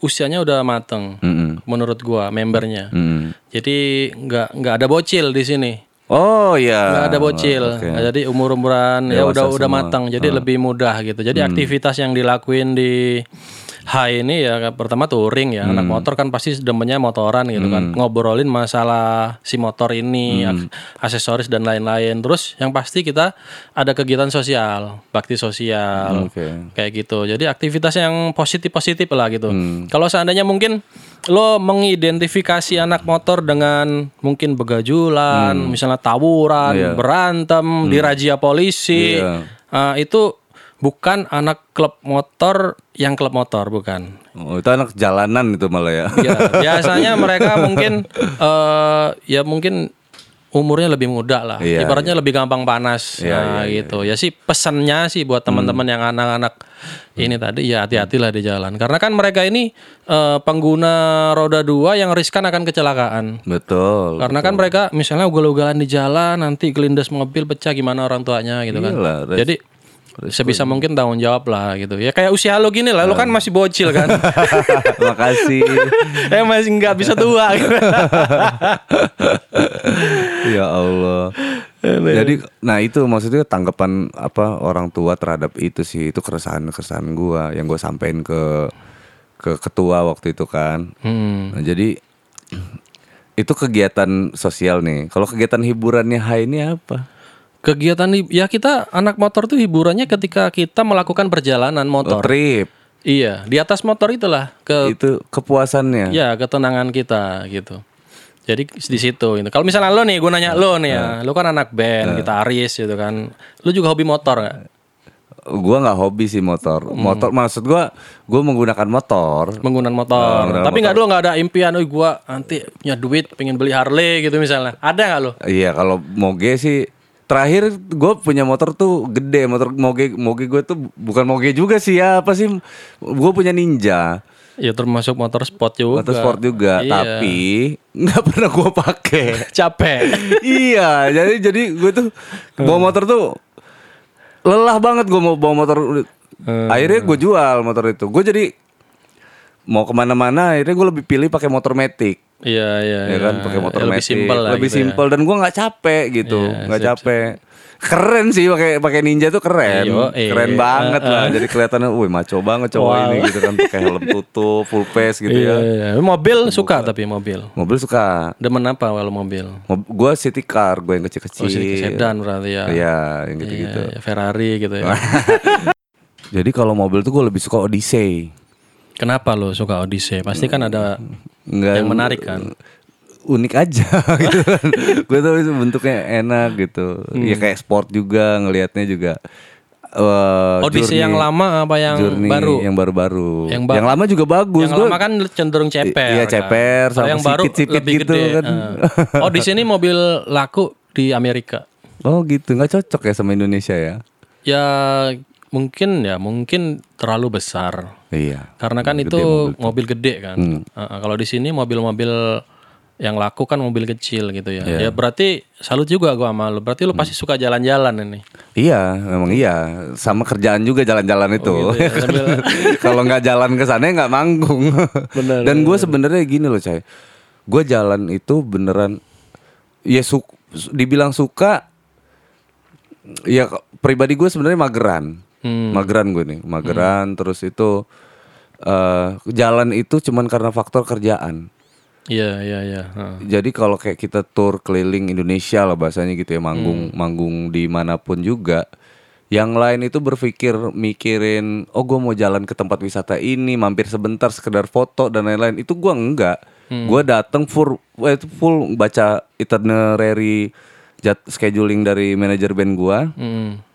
usianya udah mateng Mm-mm. menurut gua membernya. Mm. Jadi nggak nggak ada bocil di sini. Oh ya. Nggak ada bocil. Oke. Nah, Jadi umur-umuran ya Dewasa udah udah semua. matang. Jadi lebih mudah gitu. Jadi aktivitas yang dilakuin di Hai ini ya pertama touring ya. Anak motor kan pasti demennya motoran gitu kan. Ngobrolin masalah si motor ini, ak- aksesoris dan lain-lain. Terus yang pasti kita ada kegiatan sosial, bakti sosial. Oke. Kayak gitu. Jadi aktivitas yang positif-positif lah gitu. Hmm. Kalau seandainya mungkin lo mengidentifikasi anak motor dengan mungkin begajulan, misalnya tawuran, Hmm. Iya. berantem, dirazia polisi, Iya. ah, itu bukan anak klub motor yang klub motor bukan. Oh, itu anak jalanan itu malah ya. Ya, biasanya mereka mungkin eh ya mungkin umurnya lebih muda lah. Iya, Ibaratnya lebih gampang panas. Iya, nah, gitu. Ya sih pesannya sih buat teman-teman Hmm. yang anak-anak ini tadi ya hati-hatilah di jalan. Karena kan mereka ini eh, pengguna roda dua yang riskan akan kecelakaan. Betul. Karena kan mereka misalnya ugal-ugalan di jalan nanti kelindas mobil pecah gimana orang tuanya gitu kan. Jadi sebisa mungkin tanggung jawab lah gitu. Ya kayak usia lo gini lah, lo kan masih bocil kan. [laughs] Makasih. [laughs] eh masih nggak bisa tua [laughs] ya Allah. Jadi nah itu maksudnya tanggapan apa orang tua terhadap itu sih itu keresahan-keresahan gua yang gua sampein ke ke ketua waktu itu kan. Hmm. Nah, jadi [clears throat] itu kegiatan sosial nih. Kalau kegiatan hiburannya Hai ini apa? Kegiatan ya kita anak motor tuh hiburannya ketika kita melakukan perjalanan Oh, motor. trip. Iya, di atas motor itulah ke Itu kepuasannya. ya ketenangan kita gitu. Jadi di situ gitu. Kalau misalnya lo nih, gue nanya lo nih ya, lo kan anak band, gitaris gitu kan. Lo juga hobi motor nggak? Gua nggak hobi sih motor. Hmm. Motor maksud gua gua menggunakan motor. Menggunakan motor. menggunakan Tapi nggak dulu nggak ada impian, oh gue nanti punya duit, pengen beli Harley gitu misalnya. Ada nggak lo? Iya kalau moge sih terakhir gue punya motor tuh gede motor moge moge gue tuh bukan moge juga sih ya apa sih gue punya ninja Ya termasuk motor sport juga. motor sport juga Iya. tapi nggak pernah gue pakai [laughs] capek. iya jadi jadi gue tuh bawa motor tuh lelah banget gue mau bawa motor akhirnya gue jual motor itu gue jadi mau ke mana-mana akhirnya gue lebih pilih pakai motor metik Iya iya. ya kan pakai motor lebih metik. simpel lah. lebih gitu ya. simpel dan gua nggak capek gitu Iya, nggak capek keren sih pakai pakai ninja tuh keren Iyo, eh. keren banget lah jadi kelihatannya wih maco banget cowok Wow. ini gitu kan pakai helm tutup full face gitu Iya, ya iya. Mobil suka tapi mobil. mobil suka Demen apa kalau mobil? Mob- gua city car gue yang kecil-kecil Oh, sedikit sedan berarti ya. iya yang gitu-gitu Iya, iya, Ferrari gitu ya. [laughs] jadi kalau mobil tuh gue lebih suka Odyssey Kenapa lo suka Odyssey? Pasti kan ada Nggak, yang menarik kan. unik aja [laughs] gitu kan. gue tuh itu bentuknya enak gitu. Hmm. Ya kayak sport juga ngelihatnya juga. eh, Odyssey journey- yang lama apa yang journey baru? Yang baru-baru. Yang Yang, ba- lama juga bagus. yang Gua- lama kan cenderung ceper. Iya, kan. ceper, Kalau sama yang baru sipit-sipit lebih gitu gede. kan. Eh. Oh di sini mobil laku di Amerika. Oh gitu, nggak cocok ya sama Indonesia ya? Ya mungkin ya mungkin terlalu besar. Iya. Karena kan Gede itu mobil mobil, gede kan. Hmm. Eh, kalau di sini mobil-mobil yang laku kan mobil kecil gitu ya. Iya. Ya berarti salut juga gua sama lu. Berarti lu pasti suka jalan-jalan ini. Iya, memang iya. Sama kerjaan juga jalan-jalan itu. gitu ya, [laughs] sambil- [laughs] Kalau nggak jalan ke sana ya nggak manggung. [laughs] Bener, Dan gue sebenarnya gini loh, cai. Gue jalan itu beneran, ya su dibilang suka. Ya pribadi gue sebenarnya mageran, Hmm. mageran gue nih, mageran. Terus itu eh jalan itu cuman karena faktor kerjaan. Iya iya iya. Heeh. Jadi kalau kayak kita tour keliling Indonesia lah bahasanya gitu ya manggung Hmm. manggung di mana pun juga, yang lain itu berpikir mikirin oh gue mau jalan ke tempat wisata ini mampir sebentar sekedar foto dan lain-lain itu gua enggak, Hmm. Gua dateng full wah, itu full baca itinerary jad, scheduling dari manajer band gua, Hmm.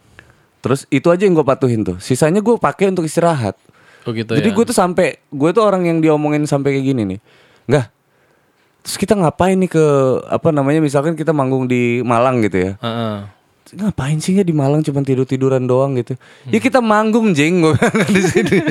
Terus itu aja yang gue patuhin tuh, sisanya gue pakai untuk istirahat. Oh gitu Jadi ya. gue tuh sampai gue tuh orang yang diomongin sampai kayak gini nih. Enggak. Terus kita ngapain nih ke apa namanya misalkan kita manggung di Malang gitu ya. Heeh. Ngapain sih nggak di Malang cuma tidur-tiduran doang gitu. Ya kita manggung jeng gue di sini. [laughs]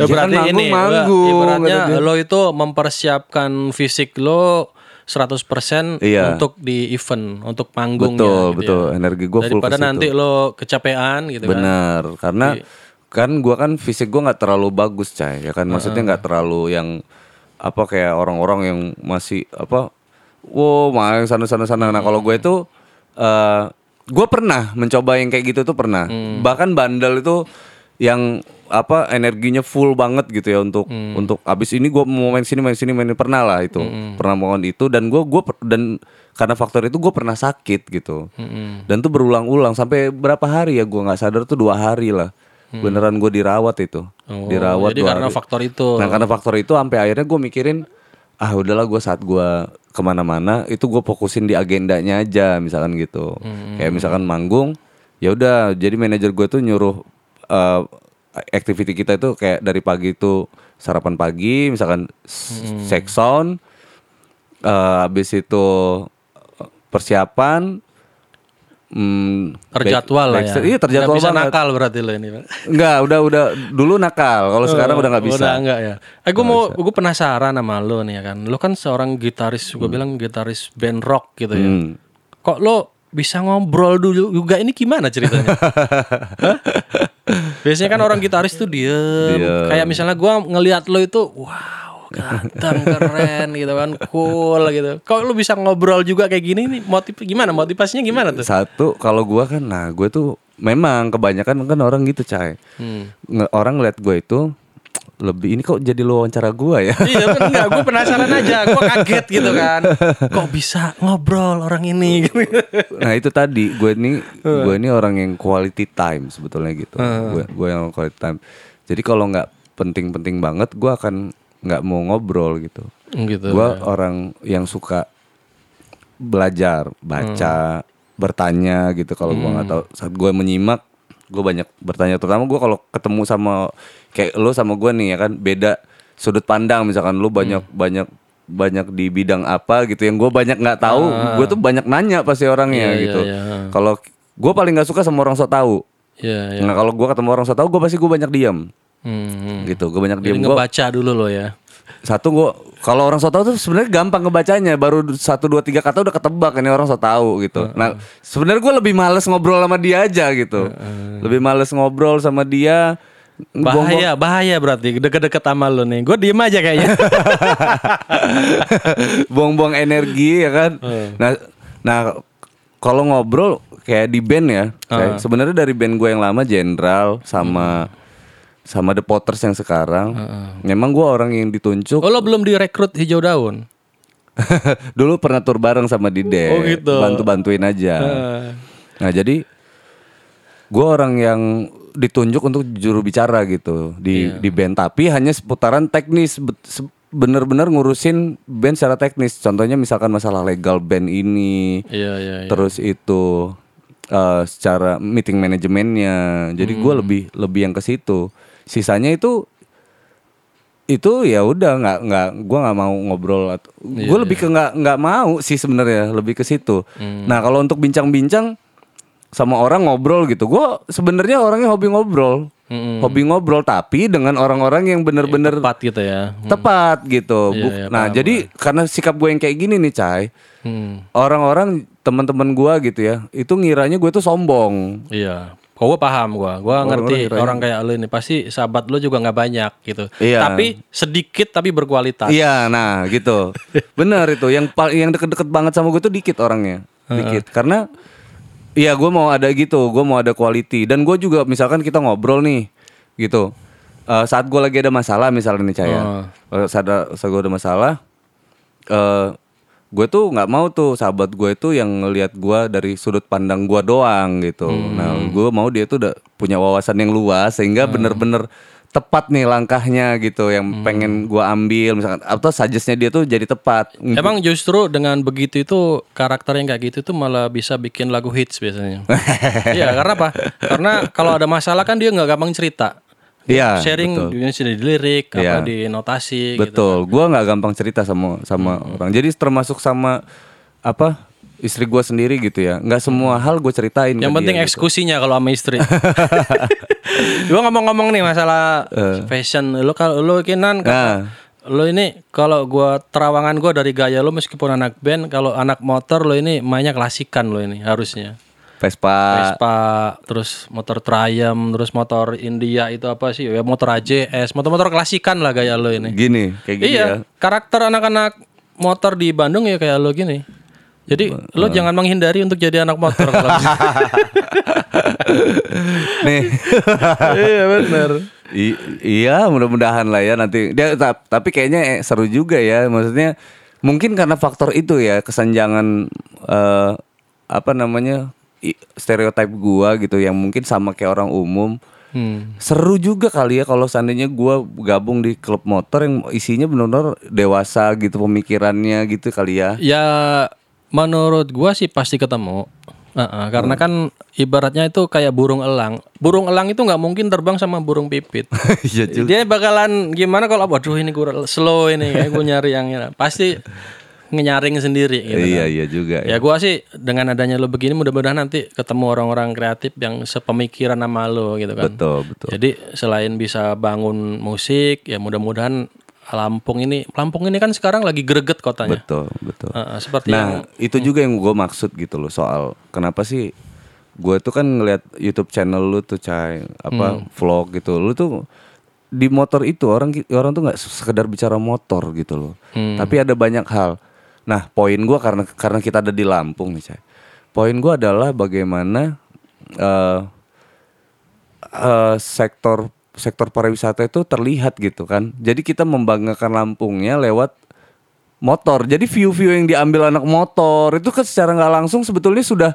Ya, berarti kan ini manggung, ibaratnya kata dia. lo itu mempersiapkan fisik lo 100% Iya. untuk di event, untuk panggungnya Betul, gitu betul. ya. Energi gue full Daripada nanti lo kecapean gitu kan. Bener, karena kan gua kan fisik gua nggak terlalu bagus, cai. Ya kan maksudnya nggak terlalu yang apa kayak orang-orang yang masih apa, wow main sana sana sana. Nah kalau gue itu, eh gue pernah mencoba yang kayak gitu tuh pernah. Bahkan bandel itu yang apa energinya full banget gitu ya untuk untuk abis ini gua mau main sini main sini main ini. pernah lah itu. Pernah mohon itu. Dan gua per- dan karena faktor itu gue pernah sakit gitu. Mm-mm. dan tuh berulang-ulang. Sampai berapa hari ya gua nggak sadar tuh dua hari lah. Beneran gue dirawat itu. Oh, dirawat jadi karena hari. faktor itu. nah karena faktor itu sampai akhirnya gue mikirin ah udahlah gue saat gua ke mana-mana itu gue fokusin di agendanya aja misalkan gitu. Kayak misalkan manggung ya udah. Jadi manajer gue tuh nyuruh eh activity kita itu kayak dari pagi itu sarapan pagi misalkan s- sex sound eh habis itu persiapan hmm, terjadwal lah ya. iya terjadwal bisa banget nakal berarti lo ini. Enggak, udah udah dulu nakal. Kalau sekarang udah nggak bisa. Udah enggak ya. Eh gue mau gue penasaran sama lo nih ya kan. Lo kan seorang gitaris, gue bilang gitaris band rock gitu ya. Hmm. Kok lo bisa ngobrol dulu juga ini gimana ceritanya? [laughs] Biasanya kan orang gitaris tuh diem. Kayak misalnya gua ngelihat lo itu, wow, ganteng, keren gitu kan, cool gitu. Kok lo bisa ngobrol juga kayak gini nih? Motiv gimana? Motivasinya gimana tuh? Satu kalau gua kan nah gue tuh memang kebanyakan kan orang gitu, Cai. Hmm. Orang ngeliat gue itu lebih ini kok jadi lu wawancara gua ya. [laughs] iya kan enggak gue penasaran aja gue kaget gitu kan kok bisa ngobrol orang ini gitu. nah itu tadi gue ini gue ini orang yang quality time sebetulnya gitu. Gue gue yang quality time. Jadi kalau nggak penting-penting banget gue akan nggak mau ngobrol gitu. gitu Gue orang yang suka belajar, baca, bertanya gitu. Kalau gua nggak tahu, saat gue menyimak, gue banyak bertanya. Terutama gue kalau ketemu sama kayak lo sama gue nih ya kan beda sudut pandang. Misalkan lo banyak banyak banyak di bidang apa gitu yang gue banyak nggak tahu, gue tuh banyak nanya pasti orangnya iya, gitu. iya. Kalau gue paling nggak suka sama orang sok tahu. Iya, iya. Nah kalau gue ketemu orang sok tahu, gue pasti gue banyak diam Hmm. gitu. Gue banyak diam. Gue ngebaca dulu lo ya. satu gua kalau orang so tau tuh sebenarnya gampang ngebacanya. Baru satu dua tiga kata udah ketebak ini orang so tahu gitu. Nah sebenarnya gue lebih males ngobrol sama dia aja gitu. Lebih males ngobrol sama dia Bahaya, bahaya berarti. Deket-deket sama lu nih. Gue diem aja kayaknya. [laughs] buang-buang energi ya kan. Nah, nah kalau ngobrol kayak di band ya, kayak sebenarnya dari band gue yang lama Jenderal sama sama The Potters yang sekarang, memang gue orang yang ditunjuk. oh lo belum direkrut hijau daun? [laughs] Dulu pernah tur bareng sama Dide, Oh, gitu. bantu-bantuin aja. Nah jadi gue orang yang ditunjuk untuk juru bicara gitu di di band, tapi hanya seputaran teknis, bener-bener ngurusin band secara teknis. Contohnya misalkan masalah legal band ini, Iya, iya, iya. terus itu eh, secara meeting manajemennya. Jadi gue Hmm. lebih lebih yang ke situ. Sisanya itu itu ya udah nggak nggak gue nggak mau ngobrol atau Iya, gue lebih ke nggak nggak mau sih sebenarnya lebih ke situ. Hmm. Nah kalau untuk bincang-bincang sama orang ngobrol gitu, gue sebenarnya orangnya hobi ngobrol, Mm-mm. hobi ngobrol tapi dengan orang-orang yang bener-bener Tepat gitu ya. tepat gitu. Buk- iya, nah jadi karena sikap gue yang kayak gini nih, cai, Hmm. orang-orang teman-teman gua gitu ya itu ngiranya gue tuh sombong Iya. Kok gue paham gue, gue ngerti kirain- orang kayak lu ini pasti sahabat lu juga nggak banyak gitu. Iya. Tapi sedikit tapi berkualitas. iya nah gitu. [laughs] Bener itu. Yang yang deket-deket banget sama gue tuh dikit orangnya. Dikit. Karena iya gue mau ada gitu. Gue mau ada quality. Dan gue juga misalkan kita ngobrol nih gitu. Eh, saat gue lagi ada masalah misalnya nih Caya. Eh, saat, saat gue ada masalah eh gue tuh nggak mau tuh sahabat gue itu yang ngelihat gue dari sudut pandang gue doang gitu. Nah, gue mau dia tuh udah punya wawasan yang luas sehingga bener-bener tepat nih langkahnya gitu yang pengen gue ambil misalkan atau suggestnya dia tuh jadi tepat. Emang justru dengan begitu itu karakter yang kayak gitu tuh malah bisa bikin lagu hits biasanya. [laughs] Iya karena apa? Karena kalau ada masalah kan dia nggak gampang cerita. Iya, Sharing betul. di lirik, Iya. apa di notasi. Gitu. Betul, gue nggak gampang cerita sama sama orang. Jadi termasuk sama apa istri gue sendiri gitu ya. Nggak semua hal gue ceritain. Yang penting dia, gitu. eksekusinya kalau sama istri. [laughs] Gua ngomong-ngomong nih masalah fashion. Lu kalau lu kinan Eh. Nah. Lu ini kalau gua terawangan gua dari gaya lu meskipun anak band, kalau anak motor lu ini mainnya klasikan lu ini harusnya. Vespa. Vespa, terus motor Triumph, terus motor India itu apa sih? Ya motor AJS, motor-motor klasikan lah gaya lu ini. Gini, kayak gini iya, ya. karakter anak-anak motor di Bandung ya kayak lo gini. Jadi lo jangan menghindari untuk jadi anak motor kalau. [laughs] Nih. iya benar. I- iya, mudah-mudahan lah ya nanti. Dia ta- tapi kayaknya eh, seru juga ya. Maksudnya mungkin karena faktor itu ya kesenjangan eh, apa namanya stereotip gua gitu yang mungkin sama kayak orang umum. Hmm. Seru juga kali ya kalau seandainya gua gabung di klub motor yang isinya benar-benar dewasa gitu pemikirannya gitu kali ya. Ya menurut gua sih pasti ketemu. Heeh, karena kan ibaratnya itu kayak burung elang. Burung elang itu nggak mungkin terbang sama burung pipit. [laughs] Iya juga. Dia bakalan gimana kalau waduh ini gue slow ini kayak gue nyari yang ini. pasti nyaring sendiri gitu. Iya kan. iya juga. Ya gua sih dengan adanya lo begini mudah-mudahan nanti ketemu orang-orang kreatif yang sepemikiran sama lo gitu kan. Betul betul. Jadi selain bisa bangun musik ya mudah-mudahan Lampung ini Lampung ini kan sekarang lagi greget kotanya. Betul betul. Heeh, seperti yang Nah, itu juga yang gue maksud gitu loh soal kenapa sih gue tuh kan ngeliat YouTube channel lu tuh cai apa Hmm. vlog gitu, lu tuh di motor itu orang orang tuh nggak sekedar bicara motor gitu loh, Hmm. tapi ada banyak hal. Nah, poin gue karena karena kita ada di Lampung nih cai, poin gue adalah bagaimana eh eh, sektor sektor pariwisata itu terlihat gitu kan. Jadi kita membanggakan Lampungnya lewat motor. Jadi view-view yang diambil anak motor itu kan secara nggak langsung sebetulnya sudah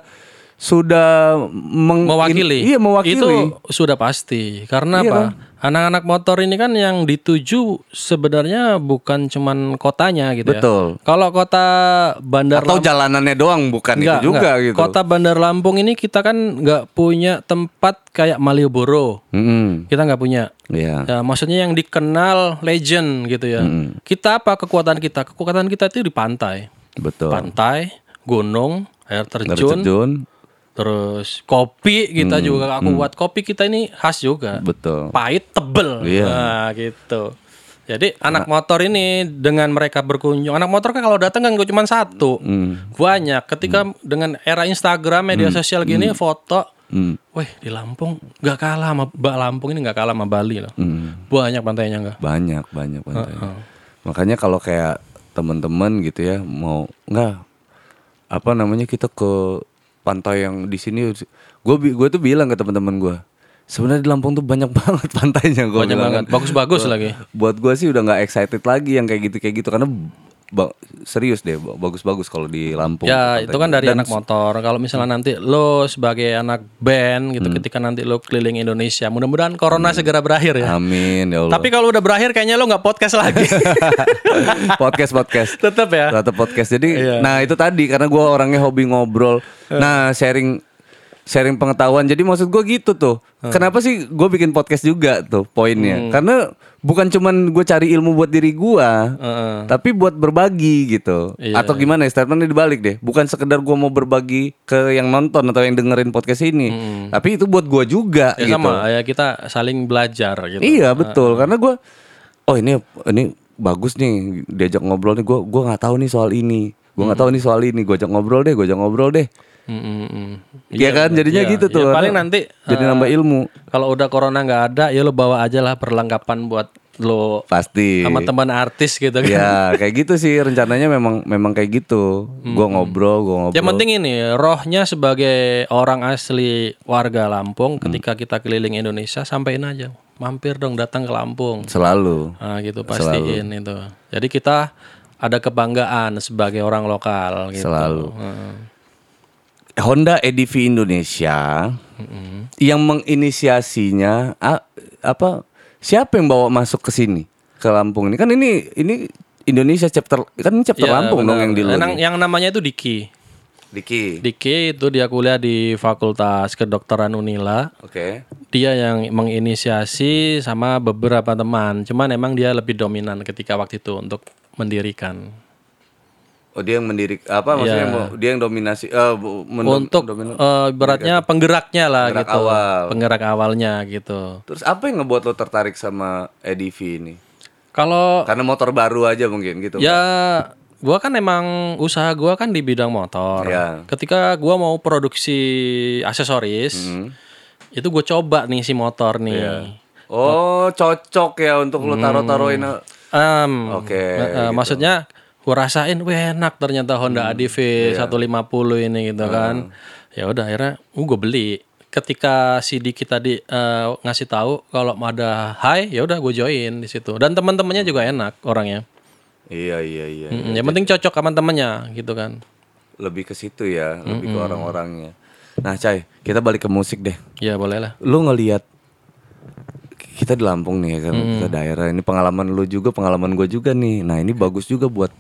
sudah meng- mewakili. iya mewakili. Itu sudah pasti. Karena Iya apa? kan? Anak-anak motor ini kan yang dituju sebenarnya bukan cuman kotanya gitu Betul. ya. Kalau kota Bandar Atau jalanannya doang bukan Enggak, itu juga enggak. gitu. Kota Bandar Lampung ini kita kan nggak punya tempat kayak Malioboro. Mm-mm. Kita nggak punya. Iya. Ya, maksudnya yang dikenal legend gitu ya. Kita apa kekuatan kita? Kekuatan kita itu di pantai. Betul. Pantai, gunung, air terjun, terjun. Terus kopi kita juga aku buat kopi kita ini khas juga. Betul. Pahit tebel. Iya. Nah, gitu. Jadi anak motor ini dengan mereka berkunjung, anak motor kan kalau datang kan gak cuma satu, Hmm. banyak. Ketika dengan era Instagram, media sosial gini, foto, Hmm. Wih di Lampung nggak kalah sama Mbak Lampung ini nggak kalah sama Bali loh. Hmm. Banyak pantainya nggak? Banyak, banyak pantai. Heeh. Makanya kalau kayak teman-teman gitu ya mau nggak apa namanya kita ke pantai yang di sini gue gue tuh bilang ke teman-teman gue sebenarnya di Lampung tuh banyak [laughs] banget pantainya gue Banyak banget. Bagus-bagus lagi. buat gue sih udah nggak excited lagi yang kayak gitu kayak gitu karena ba- serius deh ba- bagus-bagus kalau di Lampung Ya itu kan dari anak motor. Kalau misalnya nanti lo sebagai anak band gitu, Hmm. ketika nanti lo keliling Indonesia, mudah-mudahan corona segera berakhir ya. amin ya Allah Tapi kalau udah berakhir kayaknya lo nggak podcast lagi. [laughs] podcast podcast Tetap ya. Tetap podcast. Jadi Iya. nah itu tadi karena gua orangnya hobi ngobrol. Nah, sharing sharing pengetahuan. Jadi maksud gua gitu tuh. Kenapa sih gue bikin podcast juga tuh poinnya? Karena bukan cuman gue cari ilmu buat diri gua, Heeh. tapi buat berbagi gitu. Iya. Atau gimana ya statementnya dibalik deh. Bukan sekedar gua mau berbagi ke yang nonton atau yang dengerin podcast ini, tapi itu buat gua juga Ya gitu. sama, ya kita saling belajar gitu. Iya betul karena gue oh ini ini bagus nih diajak ngobrol nih gue gua nggak tahu nih soal ini gue nggak tahu nih soal ini gue ajak ngobrol deh gue ajak ngobrol deh Mm, mm, mm. Iya kan jadinya iya. gitu tuh Ya, paling nanti jadi eh, nambah ilmu kalau udah corona nggak ada, ya lo bawa aja lah perlengkapan buat lo pasti sama teman artis gitu kan. ya kayak gitu sih rencananya memang memang kayak gitu gue ngobrol gue ngobrol Yang penting ini rohnya sebagai orang asli warga Lampung ketika kita keliling Indonesia sampaikan aja mampir dong datang ke Lampung. selalu Nah, gitu pastiin itu. Jadi kita ada kebanggaan sebagai orang lokal gitu. Selalu. Heeh. Honda EDV Indonesia yang menginisiasinya a- apa siapa yang bawa masuk ke sini ke Lampung ini kan ini ini Indonesia chapter kan ini chapter Iya, Lampung dong benar. yang di Yang, yang namanya itu Diki. Diki. Diki itu dia kuliah di Fakultas Kedokteran Unila. Oke. Dia yang menginisiasi sama beberapa teman. Cuman emang dia lebih dominan ketika waktu itu untuk mendirikan. Oh dia yang mendirik apa maksudnya Iya. mau- dia yang dominasi eh bu- mendom- untuk dominan- eh, beratnya penggeraknya lah Penggerak gitu. awal. Penggerak awalnya gitu. Terus apa yang ngebuat lo tertarik sama EDV ini? Kalau Karena motor baru aja mungkin gitu. ya gua kan emang usaha gua kan di bidang motor. Iya. Ketika gua mau produksi aksesoris, Hmm. itu gue coba nih si motor nih. Iya. Oh, cocok ya untuk lo taruh-taruhin. Hmm. Em, Oke, eh, eh, gitu. Maksudnya gue rasain, wih enak ternyata Honda Hmm, ADV iya. 150 ini gitu kan. Ya udah akhirnya uh, gue beli. Ketika si Diki tadi eh, ngasih tahu kalau mau ada high, ya udah gue join di situ. Dan teman-temannya juga enak orangnya. Iya iya iya. Mm, Yang penting cocok sama temennya gitu kan. Lebih ke situ ya, lebih ke orang-orangnya. Nah, Cai, kita balik ke musik deh. Ya boleh lah. Lu ngelihat kita di Lampung nih ya kan, ke daerah ini pengalaman lu juga, pengalaman gue juga nih. Nah, ini bagus juga buat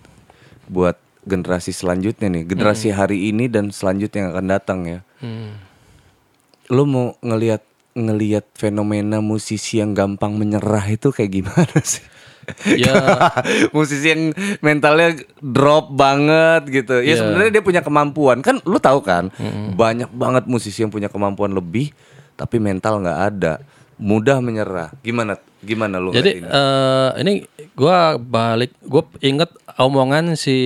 buat generasi selanjutnya nih, generasi hari ini dan selanjutnya yang akan datang ya. Hmm. Lu mau ngelihat ngelihat fenomena musisi yang gampang menyerah itu kayak gimana sih? [laughs] Ya. [laughs] musisi yang mentalnya drop banget gitu. Ya Iya. sebenarnya dia punya kemampuan. Kan lu tahu kan, banyak banget musisi yang punya kemampuan lebih tapi mental nggak ada. Mudah menyerah. Gimana gimana lu Jadi ngeliat ini? eh ini gua balik, gue inget omongan si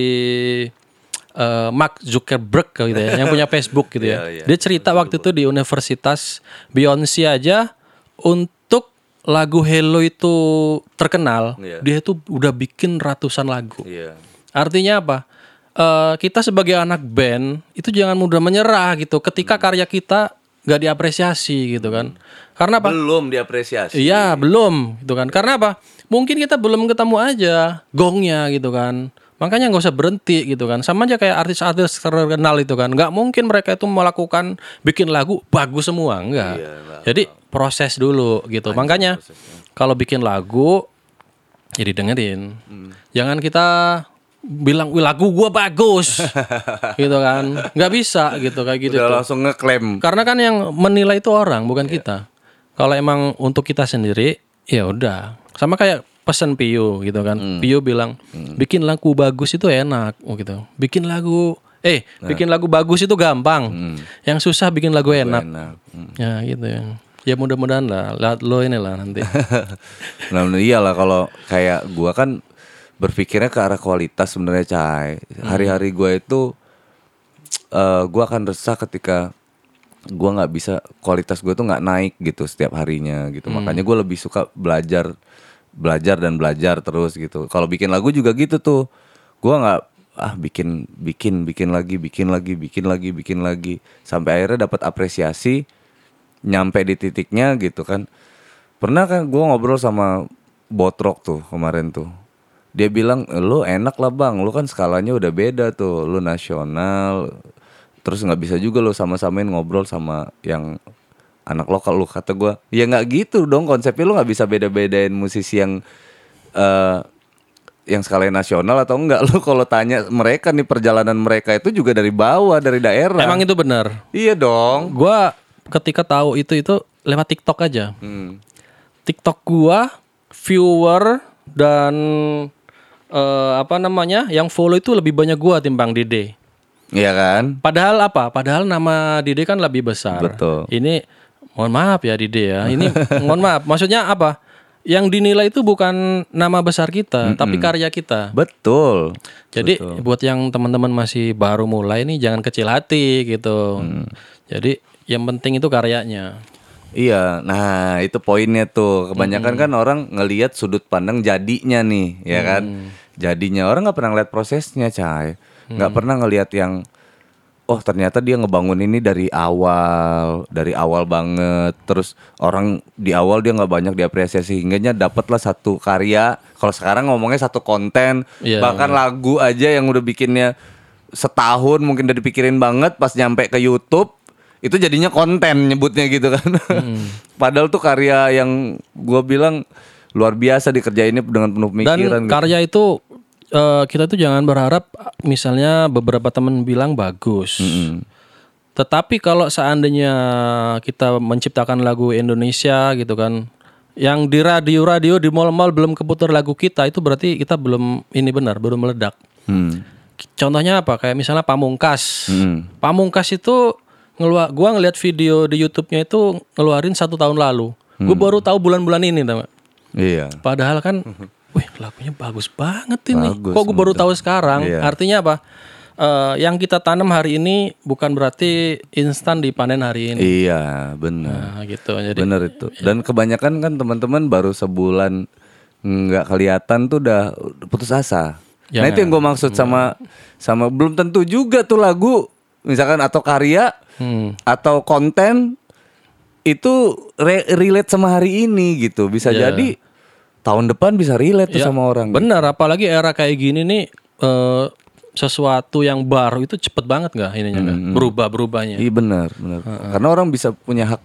eh, Mark Zuckerberg gitu ya, yang punya Facebook gitu ya. [laughs] Iya, iya. Dia cerita waktu itu di Universitas Beyonce aja untuk lagu Hello itu terkenal, Iya. dia itu udah bikin ratusan lagu. Iya. Artinya apa? Eh, kita sebagai anak band itu jangan mudah menyerah gitu. Ketika Hmm. karya kita nggak diapresiasi gitu kan. Karena apa? Belum diapresiasi. Iya belum gitu kan. Karena apa? Mungkin kita belum ketemu aja gongnya gitu kan. Makanya nggak usah berhenti gitu kan. Sama aja kayak artis-artis terkenal itu kan. Nggak mungkin mereka itu melakukan bikin lagu bagus semua. Enggak Iya, jadi proses dulu gitu. Makanya kalau bikin lagu ya didengerin. Hmm. jangan kita bilang "Wih, lagu gua bagus [laughs] gitu kan nggak bisa gitu kayak gitu Udah tuh. langsung ngeklaim. Karena kan yang menilai itu orang, bukan kita. Kalau emang untuk kita sendiri, ya udah. Sama kayak pesan Pio gitu kan. Pio bilang, bikin lagu bagus itu enak, oh gitu. Bikin lagu, eh, bikin lagu bagus itu gampang. Yang susah bikin lagu enak. Enak. Hmm. Ya gitu ya. Ya mudah-mudahan lah, lihat lo ini [laughs] lah nanti. nah, iyalah kalau kayak gua kan berpikirnya ke arah kualitas sebenarnya cai. Hari-hari gua itu eh gua akan resah ketika gua nggak bisa kualitas gue tuh nggak naik gitu setiap harinya gitu. Makanya gue lebih suka belajar belajar dan belajar terus gitu. Kalau bikin lagu juga gitu tuh gua nggak ah bikin bikin bikin lagi bikin lagi bikin lagi bikin lagi. Sampai akhirnya dapat apresiasi nyampe di titiknya gitu kan. Pernah kan gua ngobrol sama botrok tuh kemarin tuh dia bilang lu enak lah bang. Lu kan skalanya udah beda tuh. Lu nasional. Terus nggak bisa juga lu sama-samain ngobrol sama yang anak lokal lu kata gua. Ya nggak gitu dong. Konsepnya lu nggak bisa beda-bedain musisi yang eh yang skalanya nasional atau enggak [laughs] lu kalau tanya mereka nih perjalanan mereka itu juga dari bawah dari daerah. Emang itu benar. iya dong. Gua ketika tahu itu itu lewat TikTok aja. Hmm. TikTok gua viewer dan eh, apa namanya yang follow itu lebih banyak gua timbang Dede. iya kan Padahal apa? Padahal nama Dede kan lebih besar. Betul. Ini mohon maaf ya Dede ya. Ini [laughs] mohon maaf. Maksudnya apa? Yang dinilai itu bukan nama besar kita, tapi karya kita. betul Jadi buat yang teman-teman masih baru mulai nih jangan kecil hati gitu. Mm. Jadi yang penting itu karyanya. Iya, nah itu poinnya tuh. Kebanyakan kan orang ngelihat sudut pandang jadinya nih, ya kan? Jadinya orang nggak pernah ngeliat prosesnya, cai. Nggak pernah ngelihat yang, oh ternyata dia ngebangun ini dari awal, dari awal banget. Terus orang di awal dia nggak banyak diapresiasi, hingganya dapatlah satu karya. Kalau sekarang ngomongnya satu konten, Iya, bahkan lagu aja yang udah bikinnya setahun mungkin udah dipikirin banget pas nyampe ke YouTube itu jadinya konten nyebutnya gitu kan. [laughs] Padahal tuh karya yang gua bilang luar biasa dikerjainnya dengan penuh Dan pemikiran. gitu. karya itu eh, kita tuh jangan berharap misalnya beberapa teman bilang bagus. Tetapi kalau seandainya kita menciptakan lagu Indonesia gitu kan, yang di radio-radio di mall-mall belum keputar lagu kita itu berarti kita belum ini benar, belum meledak. Hmm. Contohnya apa? Kayak misalnya Pamungkas. Hmm. Pamungkas itu ngeluar, gua ngeliat video di YouTube-nya itu ngeluarin satu tahun lalu. Gue baru tahu bulan-bulan ini, tau nggak? Iya. Padahal kan, [laughs] wih lagunya bagus banget ini. Bagus, Kok gue baru tahu sekarang? Iya. Artinya apa? Eh, yang kita tanam hari ini bukan berarti instan dipanen hari ini. Iya, benar. Nah, gitu. Jadi Bener itu. Dan kebanyakan kan teman-teman baru sebulan nggak kelihatan tuh udah putus asa. Nah Jangan. itu yang gue maksud sama sama belum tentu juga tuh lagu misalkan atau karya Hmm. atau konten itu re- relate sama hari ini gitu. Bisa Ya. jadi tahun depan bisa relate tuh Ya, sama orang. Bener, apalagi era kayak gini nih eh, sesuatu yang baru itu cepet banget nggak ininya nggak? berubah berubahnya. Iya benar, benar. Karena orang bisa punya hak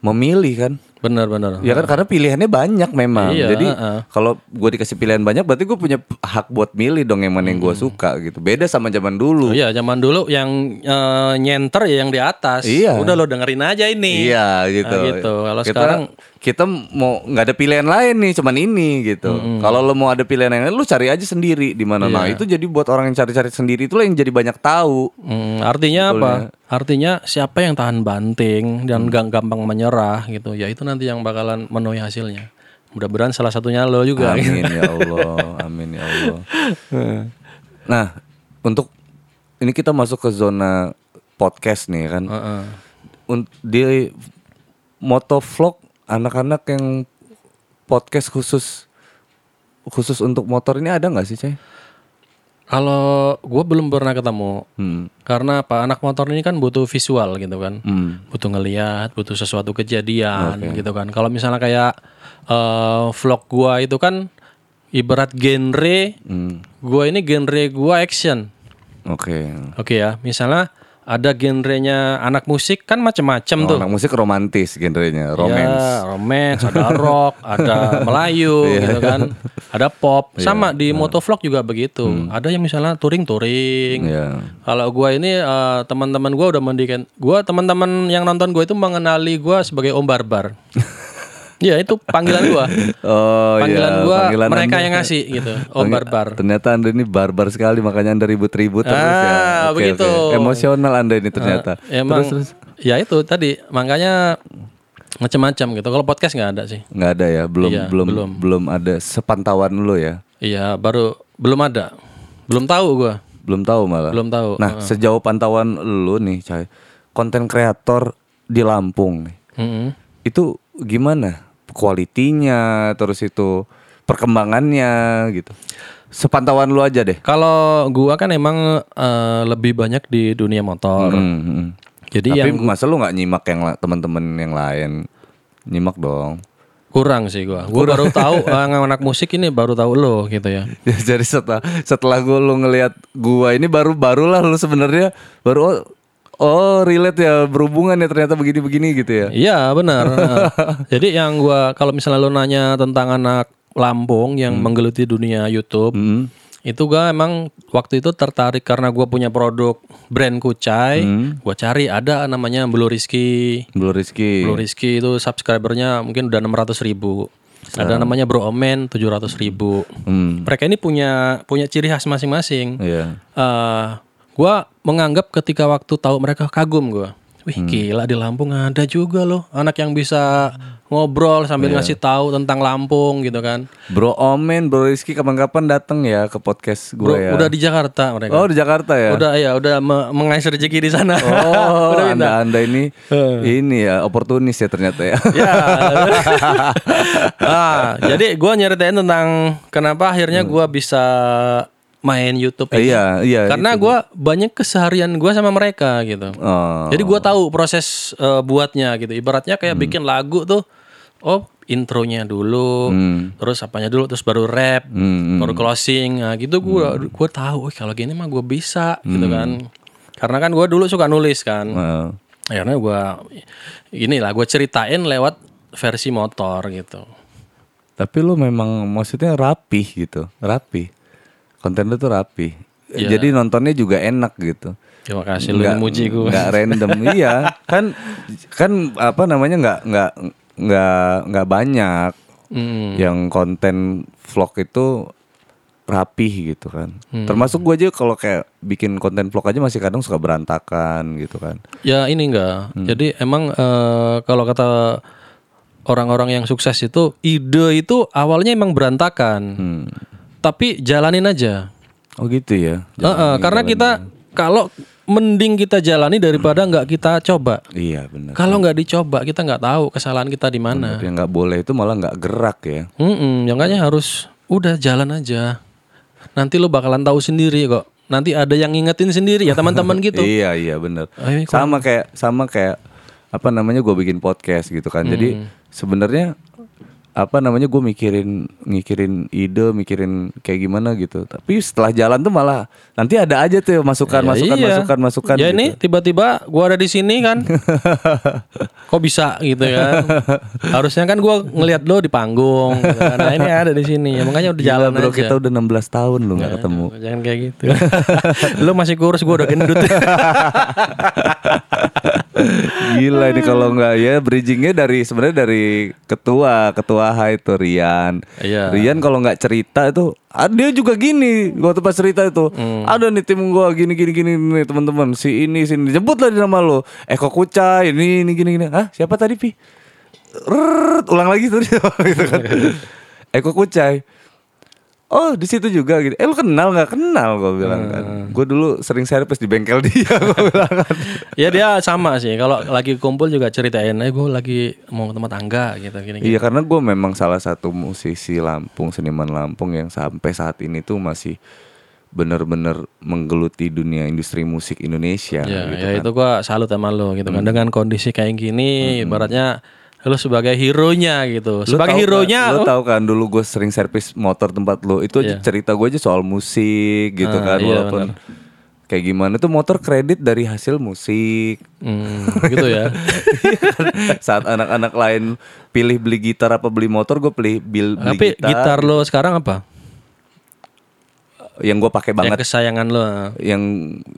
memilih kan. Bener bener. Ya kan karena pilihannya banyak memang. Iya, Jadi heeh. kalau gue dikasih pilihan banyak berarti gue punya hak buat milih dong yang mana yang gue suka gitu. Beda sama zaman dulu. Oh iya, zaman dulu yang eh, nyenter ya yang di atas. Iya. Udah lo dengerin aja ini. Iya gitu. Nah, gitu. Kalau sekarang- kita mau nggak ada pilihan lain nih, cuman ini gitu. Kalau lo mau ada pilihan yang lain, lu cari aja sendiri di mana. Nah Iya. itu jadi buat orang yang cari-cari sendiri itulah yang jadi banyak tahu. Hmm, artinya apa? Artinya siapa yang tahan banting Hmm. dan gak gampang menyerah gitu, ya itu nanti yang bakalan menuhi hasilnya. Mudah-mudahan salah satunya lo juga. Amin ya [laughs] Allah, amin ya Allah. Nah untuk ini kita masuk ke zona podcast nih kan. Heeh. Un- di motovlog anak-anak yang podcast khusus khusus untuk motor ini ada nggak sih cai? Kalau gue belum pernah ketemu, Hmm. karena apa? Anak motor ini kan butuh visual gitu kan, Hmm. butuh ngeliat, butuh sesuatu kejadian gitu kan. Kalau misalnya kayak eh, vlog gua itu kan ibarat genre, Hmm. gua ini genre gua action. Oke. Oke ya, misalnya ada genrenya anak musik kan macem-macem Oh, tuh. anak musik romantis genrenya, Ya, romance. romance, ada [laughs] rock, ada Melayu Iya. gitu kan. Ada pop. Sama di motovlog juga begitu. Ada yang misalnya touring-touring. Hmm. Iya. Kalau gua ini eh, teman-teman gua udah mendikan gua teman-teman yang nonton gua itu mengenali gua sebagai Om Barbar. [laughs] Iya, itu panggilan gua. [laughs] Oh Panggilan iya, gua panggilan mereka Anda- yang ngasih gitu. Om Barbar. Ternyata anda ini barbar sekali makanya anda ribut-ribut terus ya. Ah, Oke, begitu. oke. Emosional anda ini ternyata. Emang terus terus ya itu tadi makanya macam-macam gitu. Kalau podcast nggak ada sih. nggak ada ya, belum Iya, belum belum. belum ada sepantauan lu ya. Iya, baru belum ada. Belum tahu gua. Belum tahu malah. Belum tahu. Nah, sejauh pantauan lu nih, Cai, konten kreator di Lampung nih. Mm-mm. Itu gimana kualitinya terus itu perkembangannya gitu. Sepantauan lu aja deh. Kalau gua kan emang eh, lebih banyak di dunia motor. Hmm, hmm. Jadi Tapi yang masa lu nggak nyimak yang teman-teman yang lain? Nyimak dong. kurang sih gua. Gua baru tahu eh, anak musik ini baru tahu lo gitu ya. [laughs] Ya, jadi setelah setelah gue lu ngelihat gua ini baru barulah lu sebenarnya baru oh, oh relate ya berhubungan ya ternyata begini-begini gitu ya. Iya benar. [laughs] Nah, Jadi yang gua kalau misalnya lo nanya tentang anak Lampung yang menggeluti dunia YouTube, Hmm. itu gua emang waktu itu tertarik karena gua punya produk brand Kucai. Gua cari ada namanya Blue Rizky. Blue Rizky. Blue Rizky itu subscribernya mungkin udah 600 ribu. Ada namanya Bro Omen 700 ribu. Hmm. Mereka ini punya punya ciri khas masing-masing. Iya. eh gua menganggap ketika waktu tahu mereka kagum gua. Wih gila di Lampung ada juga loh anak yang bisa ngobrol sambil ngasih tahu tentang Lampung gitu kan. Bro Omen, Bro Rizky kapan-kapan datang ya ke podcast gue Bro, ya. udah di Jakarta mereka. Oh di Jakarta ya. Udah ya udah me- mengais rezeki di sana. Oh, [laughs] udah anda anda ini ini ya oportunis ya ternyata ya. [laughs] ya. [laughs] ah, jadi gua nyeritain tentang kenapa akhirnya gua bisa main YouTube ini. Iya iya. Karena gua banyak keseharian gua sama mereka gitu. Oh. Jadi gua tahu proses eh, buatnya gitu. Ibaratnya kayak bikin lagu tuh, oh intronya dulu, terus apanya dulu, terus baru rap, Hmm, baru closing. Nah gitu gua gua tahu, oh kalau gini mah gua bisa gitu kan. Karena kan gua dulu suka nulis kan. Oh. Akhirnya gua inilah gua ceritain lewat versi motor gitu. Tapi lu memang maksudnya rapih gitu, rapih. Konten lu tuh rapih. Iya. Jadi nontonnya juga enak gitu. Terima kasih lu yang muji gua. Nggak random, [laughs] iya. Kan kan apa namanya nggak nggak nggak nggak banyak Hmm. yang konten vlog itu rapih gitu kan. Hmm. Termasuk gue aja kalau kayak bikin konten vlog aja masih kadang suka berantakan gitu kan. Ya ini enggak. Hmm. Jadi emang eh, kalau kata orang-orang yang sukses itu ide itu awalnya emang berantakan. Hmm. Tapi jalanin aja. Oh gitu ya. Heeh, karena kita kalau mending kita jalani daripada nggak kita coba. Iya benar. Kalau nggak dicoba kita nggak tahu kesalahan kita di mana. Yang nggak boleh itu malah nggak gerak ya. Mm-mm, makanya harus udah jalan aja. Nanti lo bakalan tahu sendiri kok. Nanti ada yang ngingetin sendiri ya teman-teman [laughs] gitu. Iya iya benar. Sama kayak sama kayak apa namanya gue bikin podcast gitu kan. Jadi Hmm. sebenarnya apa namanya gue mikirin mikirin ide mikirin kayak gimana gitu tapi setelah jalan tuh malah nanti ada aja tuh masukan Ya, masukan iya. masukan masukan Ya gitu. ini tiba-tiba gua ada di sini kan. [laughs] Kok bisa gitu kan? Harusnya kan gua ngelihat lo di panggung. gitu kan. Nah ini ada di sini. Ya, makanya udah Gila, jalan bro aja. kita udah 16 tahun lu nggak ketemu Jangan kayak gitu. [laughs] lo masih kurus, gua udah gendut. [laughs] Gila ini kalau nggak ya bridgingnya dari sebenarnya dari ketua ketua H itu Rian. Iya. Rian kalau nggak cerita itu ah, dia juga gini waktu pas cerita itu Hmm. ada nih tim gua gini gini gini nih teman-teman si ini sini jemput lah di nama lo Eko Kuca ini ini gini gini ah siapa tadi pi Rrrt, ulang lagi tuh [laughs] gitu kan. [laughs] Eko Kucai Oh di situ juga gitu. Eh lu kenal nggak kenal gue bilang kan. Hmm. Gue dulu sering servis di bengkel [laughs] dia gue bilang kan. ya dia sama sih. Kalau lagi kumpul juga ceritain, eh gue lagi mau ke tempat tangga gitu gini. Iya karena gue memang salah satu musisi Lampung, seniman Lampung yang sampai saat ini tuh masih benar-benar menggeluti dunia industri musik Indonesia. Ya, gitu ya kan. itu gua salut sama lo gitu kan. Dengan kondisi kayak gini, ibaratnya lo sebagai hero-nya gitu. Lu Sebagai tahu hero-nya kan, lu tahu kan dulu gue sering servis motor tempat lo itu aja Iya. cerita gue aja soal musik gitu Ah, kan iya, walaupun kayak gimana tuh motor kredit dari hasil musik hmm, gitu ya. [laughs] saat anak-anak lain pilih beli gitar apa beli motor gue pilih bil- beli Tapi gitar, gitar lo sekarang apa? yang gue pakai banget Yang kesayangan lo. yang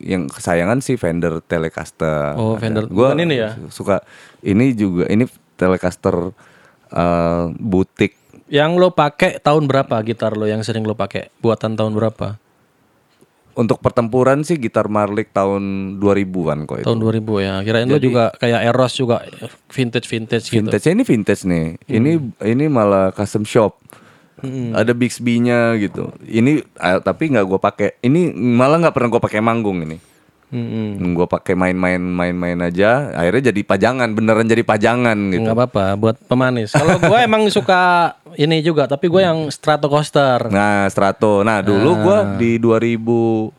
yang kesayangan sih Fender Telecaster. Oh. Fender. Bukan ini ya? Suka ini juga ini Telecaster eh, butik. Yang lo pakai tahun berapa gitar lo yang sering lo pakai? Buatan tahun berapa? Untuk pertempuran sih gitar Marlik tahun 2000-an kok itu. Tahun 2000 ya. Kirain lo juga kayak Eros juga vintage-vintage gitu. Vintage ini vintage nih. Ini ini malah custom shop. Ada Bixby-nya gitu. Ini ah, tapi nggak gue pakai. Ini malah nggak pernah gue pakai manggung ini. Mm-mm. Gue pakai main-main main-main aja. Akhirnya jadi pajangan, beneran jadi pajangan gitu. nggak apa-apa buat pemanis. Kalau gue emang [laughs] suka ini juga, tapi gue yang Stratocaster. Nah, Strato. Nah, dulu gua di 2009,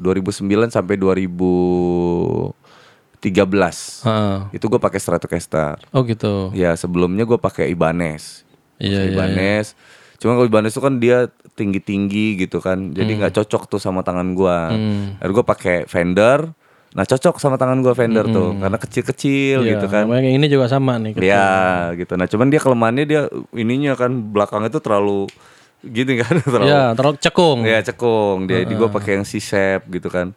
2009 sampai 2013. Heeh. Itu gue pakai Stratocaster. Oh gitu. Ya, sebelumnya gue pakai Ibanez. Iya, Pakai iya, Ibanez. Cuma kalau Ibanez itu kan dia tinggi-tinggi gitu kan. Jadi Hmm. nggak cocok tuh sama tangan gua. Akhirnya gue pakai Fender. Nah, cocok sama tangan gua Fender tuh karena kecil-kecil Iya, gitu kan. yang ini juga sama nih. Iya gitu. Nah cuman dia kelemahannya dia ininya kan belakangnya tuh terlalu [laughs] gini kan [laughs] terlalu Iya, terlalu cekung. ya cekung dia di gue pakai yang C-shape gitu kan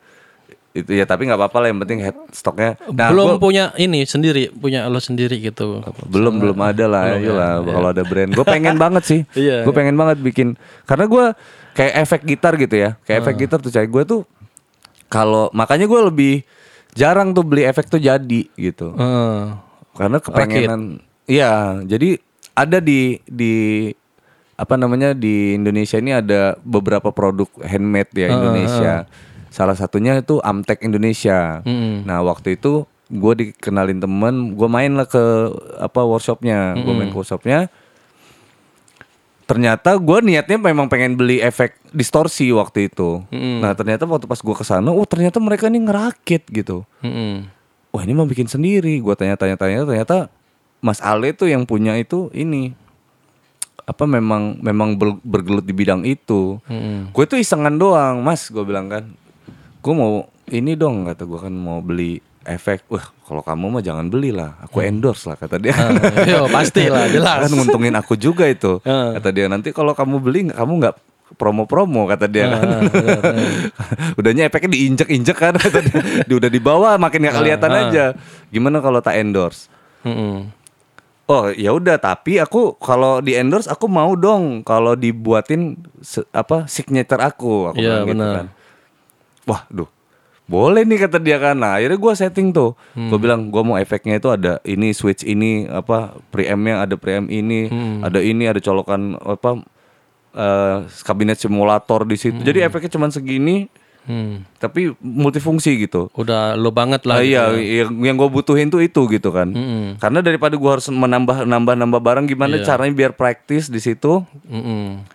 itu ya tapi nggak apa-apa lah yang penting head stocknya. Nah belum gua- punya ini sendiri, punya lo sendiri gitu. belum belum ada lah ayolah kalau ada brand. Gue pengen [laughs] banget sih. Iya. gue pengen banget bikin. Karena gue kayak efek gitar gitu ya. Kayak efek gitar tuh cai gue tuh kalau makanya gue lebih jarang tuh beli efek tuh jadi gitu. Heeh. karena kepengenan iya jadi ada di di apa namanya di Indonesia ini ada beberapa produk handmade ya Indonesia salah satunya itu Amtek Indonesia. Mm-mm. nah waktu itu gue dikenalin temen gue main lah ke apa workshopnya. Gue main ke workshopnya. Ternyata gue niatnya memang pengen beli efek distorsi waktu itu. Nah ternyata waktu pas gue ke sana oh ternyata mereka ini ngerakit gitu. Mm-mm. wah ini mau bikin sendiri. Gua tanya-tanya tanya ternyata Mas Ale tuh yang punya itu ini apa memang memang ber- bergelut di bidang itu. Mm-mm. gue tuh isengan doang mas gue bilang kan gue mau ini dong kata gue kan mau beli efek. Wah kalau kamu mah jangan belilah. Aku endorse lah kata dia. [laughs] Yo, pasti lah, jelas. kan nguntungin aku juga itu. Heeh. kata dia nanti kalau kamu beli kamu nggak promo-promo kata dia kan. [laughs] udahnya efeknya diinjek-injek kan [laughs] kata dia. Dia udah dibawa makin nggak kelihatan aja. Gimana kalau tak endorse? Mm-mm. oh ya udah tapi aku kalau di endorse aku mau dong kalau dibuatin apa signature aku. Aku Iya, bilang gitu benar. kan wah duh boleh nih kata dia kan nah akhirnya gue setting tuh Hmm. gue bilang gue mau efeknya itu ada ini switch ini apa preampnya ada preamp ini Hmm. ada ini ada colokan apa eh, kabinet simulator di situ jadi efeknya cuma segini Hmm. tapi multifungsi gitu Udah lo banget lah. Ah, gitu iya, ya. yang, yang gue butuhin tuh itu gitu kan. Mm-mm. Karena daripada gue harus menambah nambah nambah barang, gimana Iya. caranya biar praktis di situ? Mm-mm.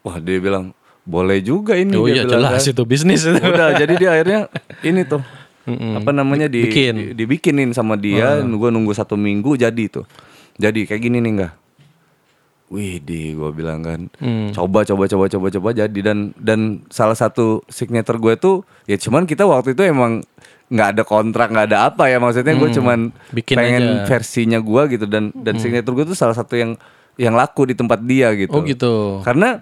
Wah dia bilang boleh juga ini. Oh dia iya bilang jelas kan. itu bisnis itu. [laughs] Udah, jadi dia akhirnya ini tuh Mm-mm. apa namanya di, Bikin. di- dibikinin sama dia. Gue nunggu satu minggu jadi tuh. Jadi kayak gini nih enggak? Wih, di gue bilang kan, Hmm. coba coba coba coba coba jadi dan dan salah satu signature gue tuh ya cuman kita waktu itu emang nggak ada kontrak nggak ada apa ya maksudnya gue cuman Hmm. Bikin pengen aja. Hmm. versinya gue gitu dan dan signature gue tuh salah satu yang yang laku di tempat dia gitu. Oh gitu. Karena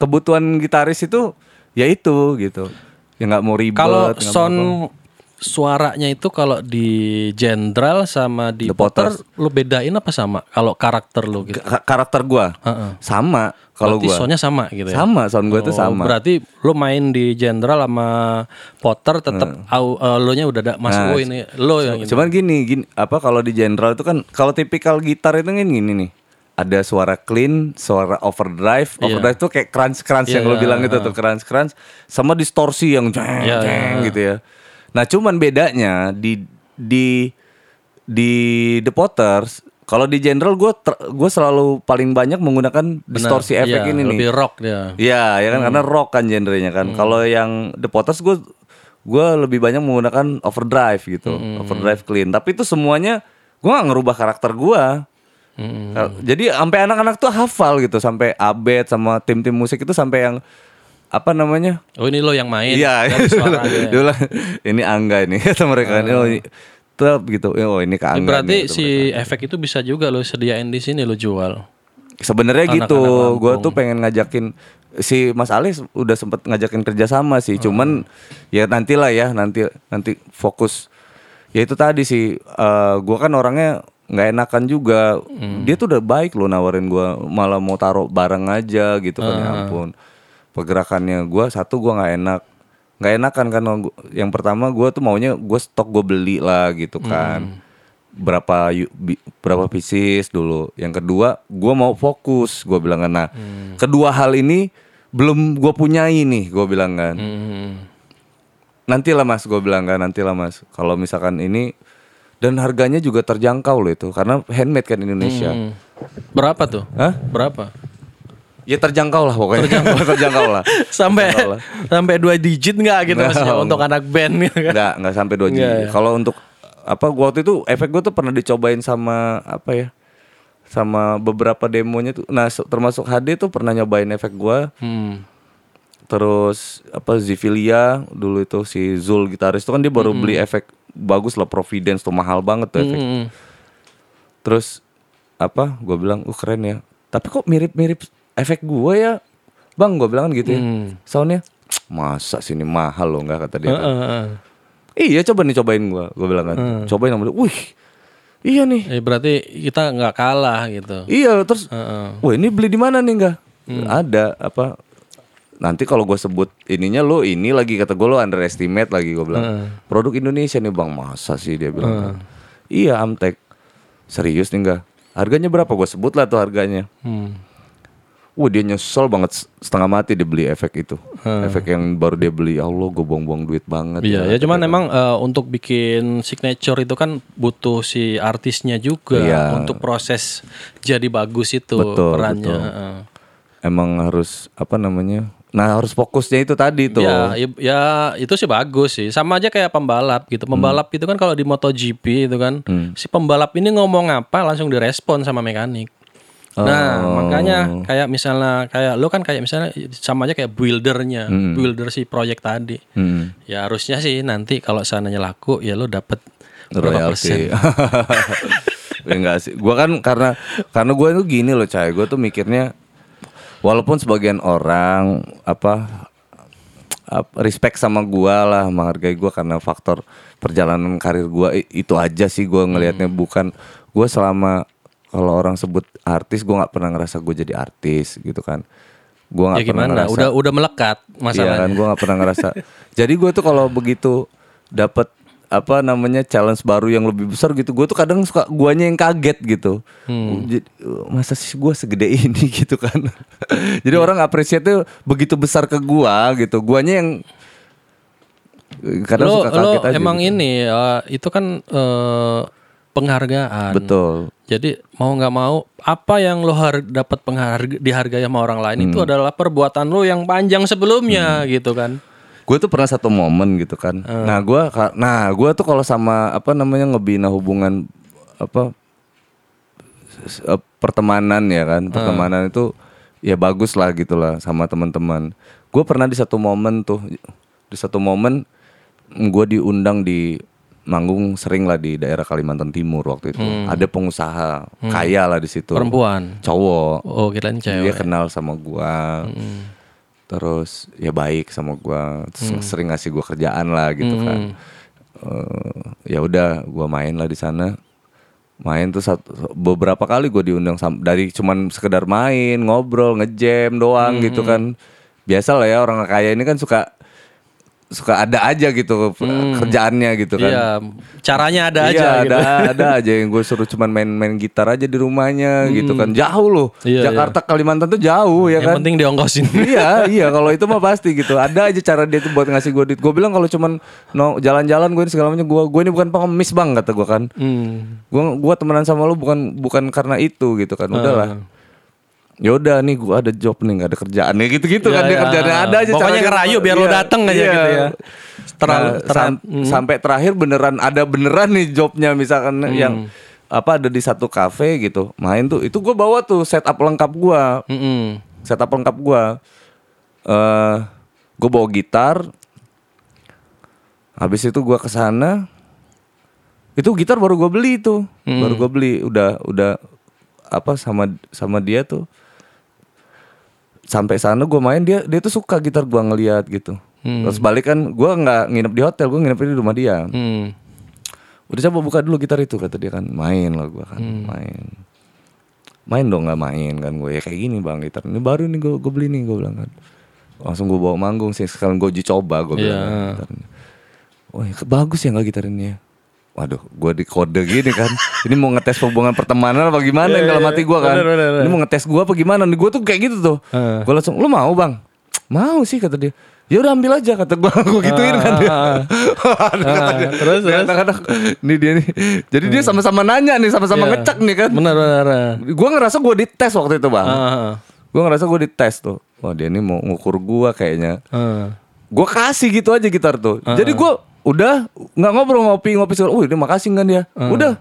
kebutuhan gitaris itu ya itu gitu. Ya nggak mau ribet. Kalau sound suaranya itu kalau di Jenderal sama di The Potter Potters. lo bedain apa sama? Kalau karakter lo gitu. Ka- karakter gua Heeh. sama kalau gua. soundnya sama gitu ya. Sama sound gua Oh, sama. Berarti lo main di Jenderal sama Potter tetap au, eh, lo nya udah ada mas Nah, oh ini lo yang ini. Cuman gini, gini apa kalau di general itu kan kalau tipikal gitar itu kan gini nih. Ada suara clean, suara overdrive. Overdrive tuh kayak crunch crunch yang Iya, lo bilang itu tuh crunch crunch sama distorsi yang jeng Iya, jeng iya. gitu ya. Nah, cuman bedanya di di di The Potters kalau di general gue gue selalu paling banyak menggunakan distorsi efek iya, ini nih. lebih rock dia. Iya, ya kan karena rock kan genrenya kan. Kalau yang The Potters gue gue lebih banyak menggunakan overdrive gitu, overdrive clean. Tapi itu semuanya gue gak ngerubah karakter gue. Mm-mm. Jadi sampai anak-anak tuh hafal gitu, sampai Abed sama tim-tim musik itu sampai yang apa namanya? Oh ini lo yang main. Iya, [laughs] dia bilang, ini Angga ini [laughs] kata mereka kan. Oh, ini- tetap gitu. Oh, ini ke Ini Angga. berarti nih, si efek itu bisa juga lo sediain di sini lo jual. Sebenarnya gitu, gue tuh pengen ngajakin si Mas Ali udah sempet ngajakin kerjasama sih, cuman ya nantilah ya nanti nanti fokus. Ya itu tadi sih, eh gue kan orangnya nggak enakan juga. Dia tuh udah baik loh nawarin gue, malah mau taruh barang aja gitu kan, ya ampun. Pergerakannya gue satu gue nggak enak, nggak enakan kan. gua- Yang pertama gue tuh maunya gue stok gue beli lah gitu kan berapa yu- bi- berapa pieces dulu. Yang kedua, gua mau fokus. Gua bilang kan, nah, kedua hal ini belum gue punyai nih gue bilang kan Hmm. nantilah mas gue bilang kan nantilah mas kalau misalkan ini dan harganya juga terjangkau loh itu karena handmade kan Indonesia Hmm. Berapa tuh? Hah? Berapa? ya terjangkau lah pokoknya terjangkau, [laughs] lah [laughs] sampai Terjangkau lah. sampai dua digit nggak gitu Nggak, maksudnya untuk anak band gitu kan? nggak nggak sampai 2 G Nggak, ya. kalau untuk apa gua waktu itu efek gue tuh pernah dicobain sama apa ya sama beberapa demonya tuh nah termasuk HD tuh pernah nyobain efek gua Hmm. terus apa Zivilia dulu itu si Zul gitaris itu kan dia baru beli efek bagus lah Providence tuh mahal banget tuh efek Hmm. terus apa gue bilang uh keren ya tapi kok mirip-mirip efek gue ya bang gue bilang kan gitu ya Hmm. soundnya masa sini mahal loh nggak kata dia kan. Heeh, heeh. iya coba nih cobain gue gue bilang kan cobain sama dia wih iya nih Eh, berarti kita nggak kalah gitu. iya terus Heeh. wah ini beli di mana nih enggak ada apa nanti kalau gue sebut ininya lo ini lagi kata gue lo underestimate lagi gue bilang produk Indonesia nih bang masa sih dia bilang kan. iya Amtek serius nih enggak harganya berapa gue sebut lah tuh harganya Hmm. Wah dia nyesel banget setengah mati dia beli efek itu Efek yang baru dia beli Ya Allah gue buang-buang duit banget Iya, ya cuman emang eh, untuk bikin signature itu kan butuh si artisnya juga Iya. untuk proses jadi bagus itu Betul, perannya. betul. heeh. Emang harus apa namanya Nah harus fokusnya itu tadi tuh Ya, ya, itu sih bagus sih. Sama aja kayak pembalap gitu. Pembalap itu kan kalau di MotoGP itu kan si pembalap ini ngomong apa langsung direspon sama mekanik. Nah, makanya kayak misalnya kayak lo kan kayak misalnya sama aja kayak buildernya, builder si proyek tadi. Hmm. Ya harusnya sih nanti kalau seandainya laku ya lo dapet berapa persen. royalti. [laughs] ya enggak sih. Gua kan karena karena gue tuh gini loh, cah. Gue tuh mikirnya walaupun sebagian orang apa ap- respect sama gua lah, menghargai gua karena faktor perjalanan karir gua i- itu aja sih gua ngelihatnya bukan gua selama kalau orang sebut artis gua nggak pernah ngerasa gue jadi artis gitu kan. Gua Ya nggak pernah gimana? ngerasa Udah udah melekat Iya masalahnya. kan, gue nggak pernah ngerasa. [laughs] Jadi gue tuh kalau begitu dapat apa namanya challenge baru yang lebih besar gitu, gue tuh kadang suka guanya yang kaget gitu. Jadi, masa sih gue segede ini [laughs] gitu kan? Jadi orang apresiasi tuh begitu besar ke gua gitu, guanya yang kadang lo, suka lo kaget aja. emang gitu. ini eh, itu kan eh, penghargaan. betul. Jadi mau nggak mau apa yang lo har dapat pengharga dihargai sama orang lain Hmm. itu adalah perbuatan lo yang panjang sebelumnya gitu kan. Gue tuh pernah satu momen gitu kan. Nah gue, nah gue tuh kalau sama apa namanya ngebina hubungan apa eh, pertemanan ya kan, pertemanan itu ya bagus lah gitu lah sama teman-teman. Gue pernah di satu momen tuh, di satu momen gue diundang di manggung sering lah di daerah Kalimantan Timur waktu itu. Ada pengusaha kaya lah di situ. Perempuan. Cowok. Oh kirain Dia cewek. kenal sama gua. Terus ya baik sama gua. Terus sering ngasih gua kerjaan lah gitu kan. Eh, ya udah gua main lah di sana. Main tuh satu, beberapa kali gua diundang dari cuman sekedar main, ngobrol, ngejam doang gitu kan. Biasa lah ya orang kaya ini kan suka suka ada aja gitu kerjaannya gitu kan. Iya, caranya ada Iya, aja gitu. ada ada aja yang gue suruh cuman main-main gitar aja di rumahnya gitu kan. Jauh loh. Iya, Jakarta Kalimantan tuh jauh ya Yang kan. penting diongkosin. [laughs] iya, iya kalau itu mah pasti gitu. Ada aja cara dia tuh buat ngasih gue duit. Gue bilang kalau cuman no, jalan-jalan gue ini segala macam gue gue ini bukan pengemis bang kata gue kan. Hmm. Gue gua temenan sama lu bukan bukan karena itu gitu kan. Udahlah. Ya udah nih gue ada job nih nggak ada kerjaan nih gitu-gitu Iya, kan dia iya. kerjaannya ada aja Pokoknya ngerayu biar Iya, dateng aja iya. gitu ya. Terlalu- Nah, ter- sam- sampai terakhir beneran ada beneran nih jobnya misalkan Hmm. yang apa ada di satu kafe gitu main tuh itu gue bawa tuh setup lengkap gue Mm-mm. setup lengkap gue eh gue bawa gitar habis itu gue ke sana itu gitar baru gue beli tuh baru gue beli udah udah apa sama sama dia tuh sampai sana gue main dia dia tuh suka gitar gue ngeliat gitu. Terus balik kan gue nggak nginep di hotel gue nginep di rumah dia. Hmm. udah coba buka dulu gitar itu kata dia kan. Main lah gue kan main. Main dong nggak main kan gue ya kayak gini bang gitar. Ini baru nih gue gue beli nih gue bilang kan. Langsung gue bawa manggung sih sekalian gue uji coba gue bilang Iya. kan, gitarnya. oh ya, bagus ya nggak gitar ini ya Waduh, gue di kode gini kan. Ini mau ngetes hubungan pertemanan apa gimana yang dalam hati gue kan. Bener, bener, bener. Ini mau ngetes gue apa gimana nih? Gue tuh kayak gitu tuh. Heeh. Gue langsung, lu mau bang? Mau sih kata dia. Ya udah ambil aja kata gua [laughs] gua gituin kan dia. Terus, anak-anak, Nih dia nih. Jadi dia sama-sama nanya nih, sama-sama Iya. ngecek nih kan. Benar benar. Gua ngerasa gua dites waktu itu, Bang. Ah, Gua ngerasa gua dites tuh. Wah, dia ini mau ngukur gua kayaknya. ah. Gue kasih gitu aja gitar tuh. Jadi gue udah nggak ngobrol ngopi ngopi segala. Wih, dia makasih kan dia. Udah,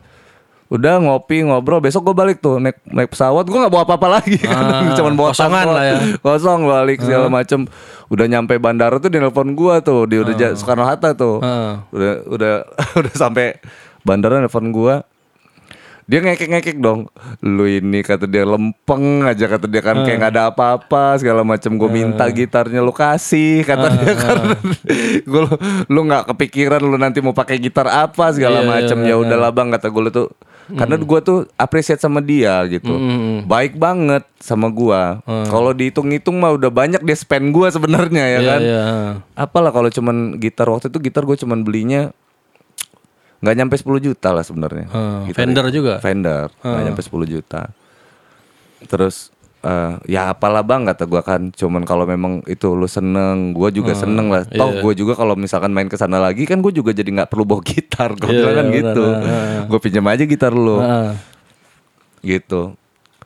udah ngopi ngobrol. Besok gue balik tuh naik naik pesawat. Gue nggak bawa apa-apa lagi kan. [laughs] Ah, Cuman bawa kosongan lah ya. Kosong balik segala macem. Udah nyampe bandara tuh dia nelpon gue tuh. Dia udah ja- Soekarno Hatta tuh. Ah. Udah udah [laughs] udah sampai bandara nelpon gue. Dia ngekek-ngekek dong. Lu ini kata dia lempeng aja kata dia kan kayak nggak ada apa-apa segala macam. Gue minta gitarnya lu kasih kata dia kan. [laughs] Gue lu nggak kepikiran lu nanti mau pakai gitar apa segala Iya, iya, macam. Ya udahlah bang kata gue tuh. Karena gue tuh appreciate sama dia gitu. Baik banget sama gua. Kalau dihitung-hitung mah udah banyak dia spend gua sebenarnya ya Iya, kan. iya. Apalah kalau cuman gitar waktu itu gitar gue cuman belinya nggak nyampe 10 juta lah sebenarnya. Hmm, Fender itu. juga? Fender, nggak nyampe 10 juta. Terus eh, ya apalah bang kata gua kan, cuman kalau memang itu lu seneng, gua juga seneng lah. Toh iya. gue juga kalau misalkan main ke sana lagi kan gue juga jadi nggak perlu bawa [laughs] gitar, gue bilang kan iya, gitu. Gue pinjam aja gitar lu, Ah. gitu.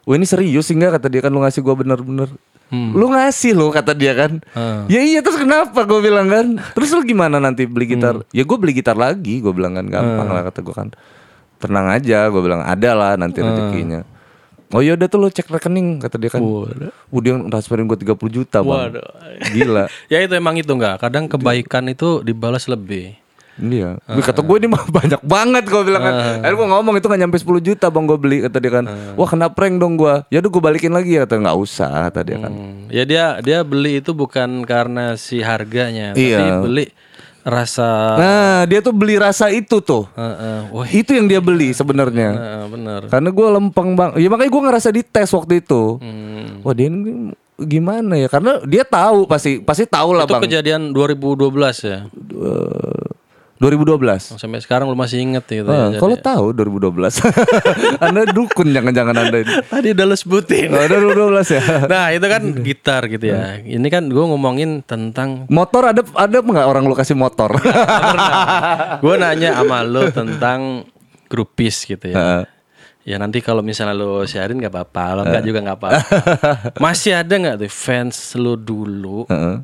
Wah ini serius sih nggak kata dia kan lu ngasih gua bener-bener. Hmm. Lu ngasih lo kata dia kan. Ah. Ya iya terus kenapa gue bilang kan. Terus lu gimana nanti beli Hmm. gitar? Ya gue beli gitar lagi gue bilang kan gampang lah kata gue kan. Tenang aja gue bilang ada lah nanti rezekinya. Oh iya udah tuh lu cek rekening kata dia kan. Waduh. Uh, dia transferin gue 30 juta bang. Waduh. Gila. [laughs] Ya itu emang itu enggak. Kadang kebaikan itu dibalas lebih. Iya. Wih, kata gue ini mah [laughs] banyak banget gue bilang kan. Akhirnya gue ngomong itu gak nyampe 10 juta bang gue beli kata dia kan. Wah kena prank dong gue. Ya udah gue balikin lagi ya kata nggak usah kata dia kan. Hmm. Ya dia dia beli itu bukan karena si harganya, Iya. tapi beli rasa Nah dia tuh beli rasa itu tuh. Heeh. Wah, Itu yang dia beli sebenarnya. heeh, bener. Karena gue lempeng bang. Ya makanya gue ngerasa dites waktu itu. Hmm. Wah dia ini gimana ya? Karena dia tahu pasti pasti tahu lah Itu bang. kejadian 2012 ya. Eh, 2012. Sampai sekarang lu masih inget gitu Ah, ya. kalau tahu 2012. [laughs] anda dukun jangan-jangan anda ini. Tadi udah lu sebutin. Oh, 2012 ya. [laughs] Nah itu kan gitar gitu ya. Ini kan gue ngomongin tentang Motor ada ada nggak orang lu kasih motor? [laughs] gue nanya sama lo tentang grupis gitu ya. Heeh. Ya nanti kalau misalnya lo sharing nggak apa-apa, kalau nggak juga nggak apa-apa. Masih ada nggak tuh fans lo dulu Heeh.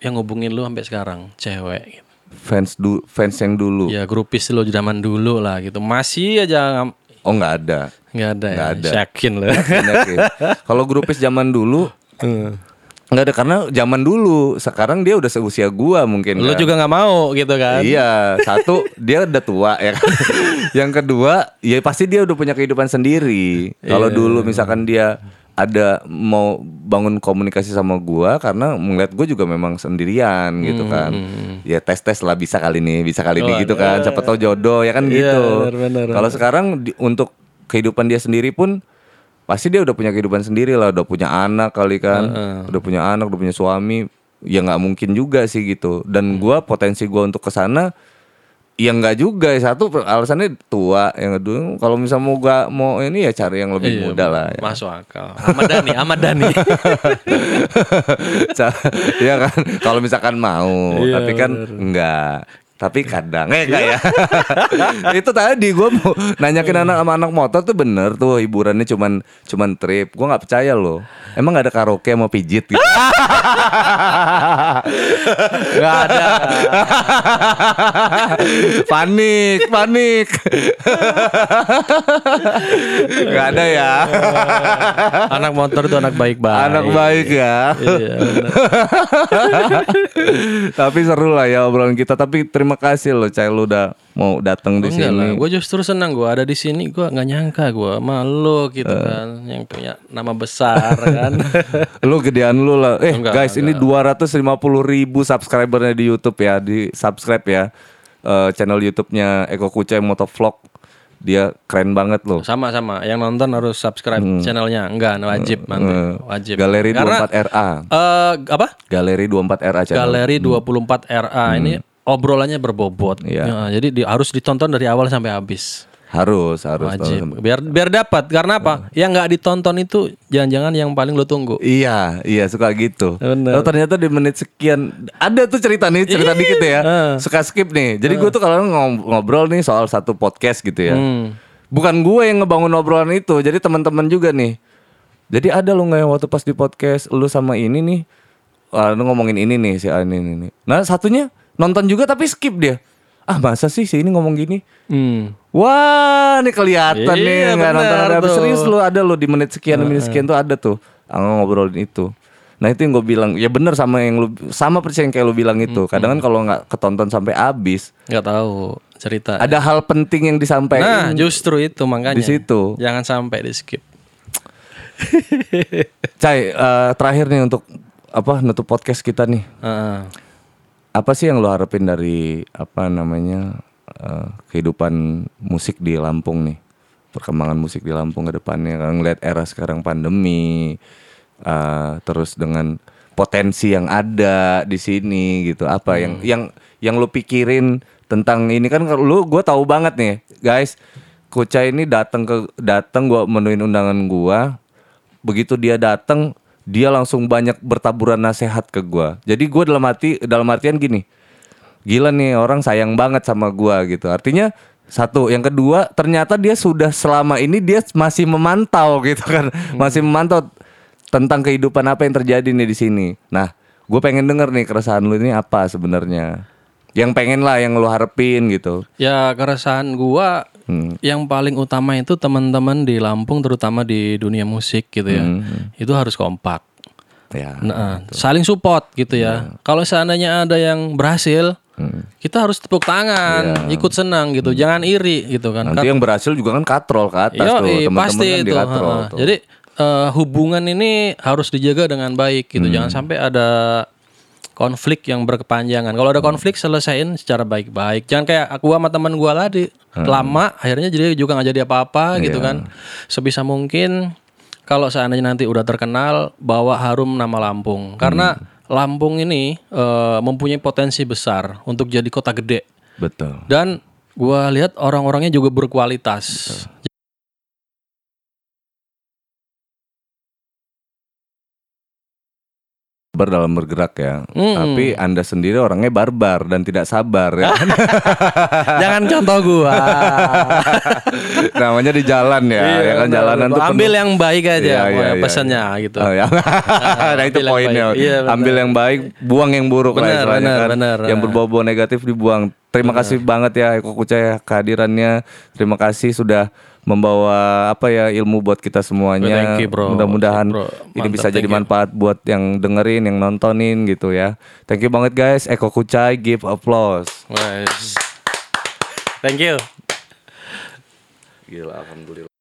yang ngubungin lo sampai sekarang, cewek? Gitu. Fans du fans yang dulu. Ya grupis lo zaman dulu lah gitu. Masih aja Oh nggak ada. nggak ada ya. Nggak ada. Yakin lo. Yakin. [laughs] Kalau grupis zaman dulu nggak ada karena zaman dulu. Sekarang dia udah seusia gua mungkin. lo kan. juga nggak mau gitu kan? Iya, satu dia udah tua ya kan. [laughs] Yang kedua, ya pasti dia udah punya kehidupan sendiri. Kalau Iya. dulu misalkan dia ada mau bangun komunikasi sama gua karena melihat gua juga memang sendirian gitu Hmm, kan. Ya tes-tes lah bisa kali nih, bisa kali Oh, ini gitu kan. Siapa tahu jodoh ya kan Iya, gitu. Kalau sekarang di- untuk kehidupan dia sendiri pun pasti dia udah punya kehidupan sendiri lah, udah punya anak kali kan. Udah punya anak, udah punya suami. Ya nggak mungkin juga sih gitu. Hmm. Dan gua potensi gua untuk ke sana Ya nggak juga satu alasannya tua yang kedua kalau misal mau gak mau ini ya cari yang lebih Iya, muda lah ya. Masuk akal. Ahmad Dhani, Ahmad Dhani. [laughs] Ya kan kalau misalkan mau Iya, tapi kan enggak tapi kadang eh enggak ya? [laughs] Itu tadi gue mau nanyakin anak sama anak motor tuh bener tuh hiburannya cuman cuman trip. Gue nggak percaya loh. Emang nggak ada karaoke mau pijit gitu? [laughs] Gak ada. [laughs] panik panik. Nggak ada ya? Anak motor itu anak baik-baik. anak baik ya? Iya, tapi seru lah ya obrolan kita. Tapi terima kasih loh Cai. Lu udah mau datang di Enggak lah, sini gue justru senang gue ada di sini. Gue nggak nyangka gue malu gitu Eh. kan, yang punya nama besar kan. [laughs] lu gedean lu lah. Eh Enggak, guys ini 250 ribu subscribernya di YouTube ya di subscribe ya. Eh, channel YouTube-nya Eko Kucai Motovlog. Dia keren banget loh. Sama-sama, yang nonton harus subscribe channelnya. Enggak, wajib nanti, Eh, wajib. Galeri Karena, 24RA eh, apa? Galeri 24RA channel. Galeri 24 RA ini obrolannya berbobot. Iya. Ya, jadi di- harus ditonton dari awal sampai habis. Harus, harus. Wajib. Biar biar dapat. Karena apa? Yang nggak ditonton itu jangan-jangan yang paling lo tunggu. Iya, iya suka gitu. Bener. Oh, ternyata di menit sekian ada tuh cerita nih, cerita dikit ya. Suka skip nih. Jadi gue tuh kalau ngob- ngobrol nih soal satu podcast gitu ya. Hmm. Bukan gue yang ngebangun obrolan itu, jadi teman-teman juga nih. Jadi ada lo nggak yang waktu pas di podcast lu sama ini nih, ah, lu ngomongin ini nih si ini, ini. Nah satunya nonton juga tapi skip dia. Ah masa sih si ini ngomong gini? Hmm. Wah, ini kelihatan Iya, nih nggak nonton ada serius lu ada lu di menit sekian menit sekian tuh ada tuh ah, ngobrolin itu. Nah itu yang gue bilang ya bener sama yang lu sama persis yang kayak lu bilang itu. Kadang kan kalau nggak ketonton sampai habis Nggak tahu cerita. ada hal penting yang Nah, disampaikan justru itu makanya. di situ. Jangan sampai di skip. [laughs] Cai, eh, terakhir nih untuk apa nutup podcast kita nih. Heeh. Apa sih yang lu harapin dari apa namanya eh, kehidupan musik di Lampung nih? Perkembangan musik di Lampung ke depannya kan ngeliat era sekarang pandemi eh, terus dengan potensi yang ada di sini gitu. Apa yang yang yang lu pikirin tentang ini kan lu gue tahu banget nih, guys. Kuca ini datang ke datang gua menuin undangan gua begitu dia datang dia langsung banyak bertaburan nasihat ke gua. Jadi gua dalam hati dalam artian gini gila nih orang sayang banget sama gua gitu. Artinya satu. Yang kedua ternyata dia sudah selama ini dia masih memantau [laughs] gitu kan. Masih memantau tentang kehidupan apa yang terjadi nih di sini. Nah gue pengen denger nih keresahan lu ini apa sebenarnya. Yang pengen lah yang lu harapin gitu. Ya keresahan gua Hmm. yang paling utama itu teman-teman di Lampung terutama di dunia musik gitu ya. Itu harus kompak. ya Nah, saling support gitu ya. Kalau seandainya ada yang berhasil, kita harus tepuk tangan, ikut senang gitu. Jangan iri gitu kan. nanti yang berhasil juga kan katrol ke atas Yo, tuh teman-teman pasti kan itu. dikatrol ha. tuh. Jadi eh, hubungan ini harus dijaga dengan baik gitu. Jangan sampai ada konflik yang berkepanjangan. Kalau ada konflik selesaiin secara baik-baik. Jangan kayak aku sama teman gua tadi lama akhirnya jadi juga nggak jadi apa-apa gitu kan. Sebisa mungkin kalau seandainya nanti udah terkenal bawa harum nama Lampung. Karena Lampung ini eh, mempunyai potensi besar untuk jadi kota gede. betul Dan gua lihat orang-orangnya juga berkualitas. Sabar dalam bergerak ya. Tapi Anda sendiri orangnya barbar dan tidak sabar ya. [laughs] Jangan contoh gua. [laughs] Namanya di jalan ya, ya kan benar, jalanan benar. tuh ambil penuh- yang baik aja Iya, iya, iya, pesannya gitu. Oh, ya. nah itu ambil yang poinnya. Iya, ambil yang baik, buang yang buruk lah Benar, istilahnya benar, kan. benar. Yang berbau-bau negatif dibuang. Terima kasih banget ya Eko Kucaya kehadirannya. Terima kasih sudah membawa apa ya ilmu buat kita semuanya. Thank you, bro. Mudah-mudahan Bro, ini bisa jadi thank you. manfaat buat yang dengerin, yang nontonin gitu ya. Thank you banget guys. Eko Kucai give applause. Wes. Thank you. Gila alhamdulillah.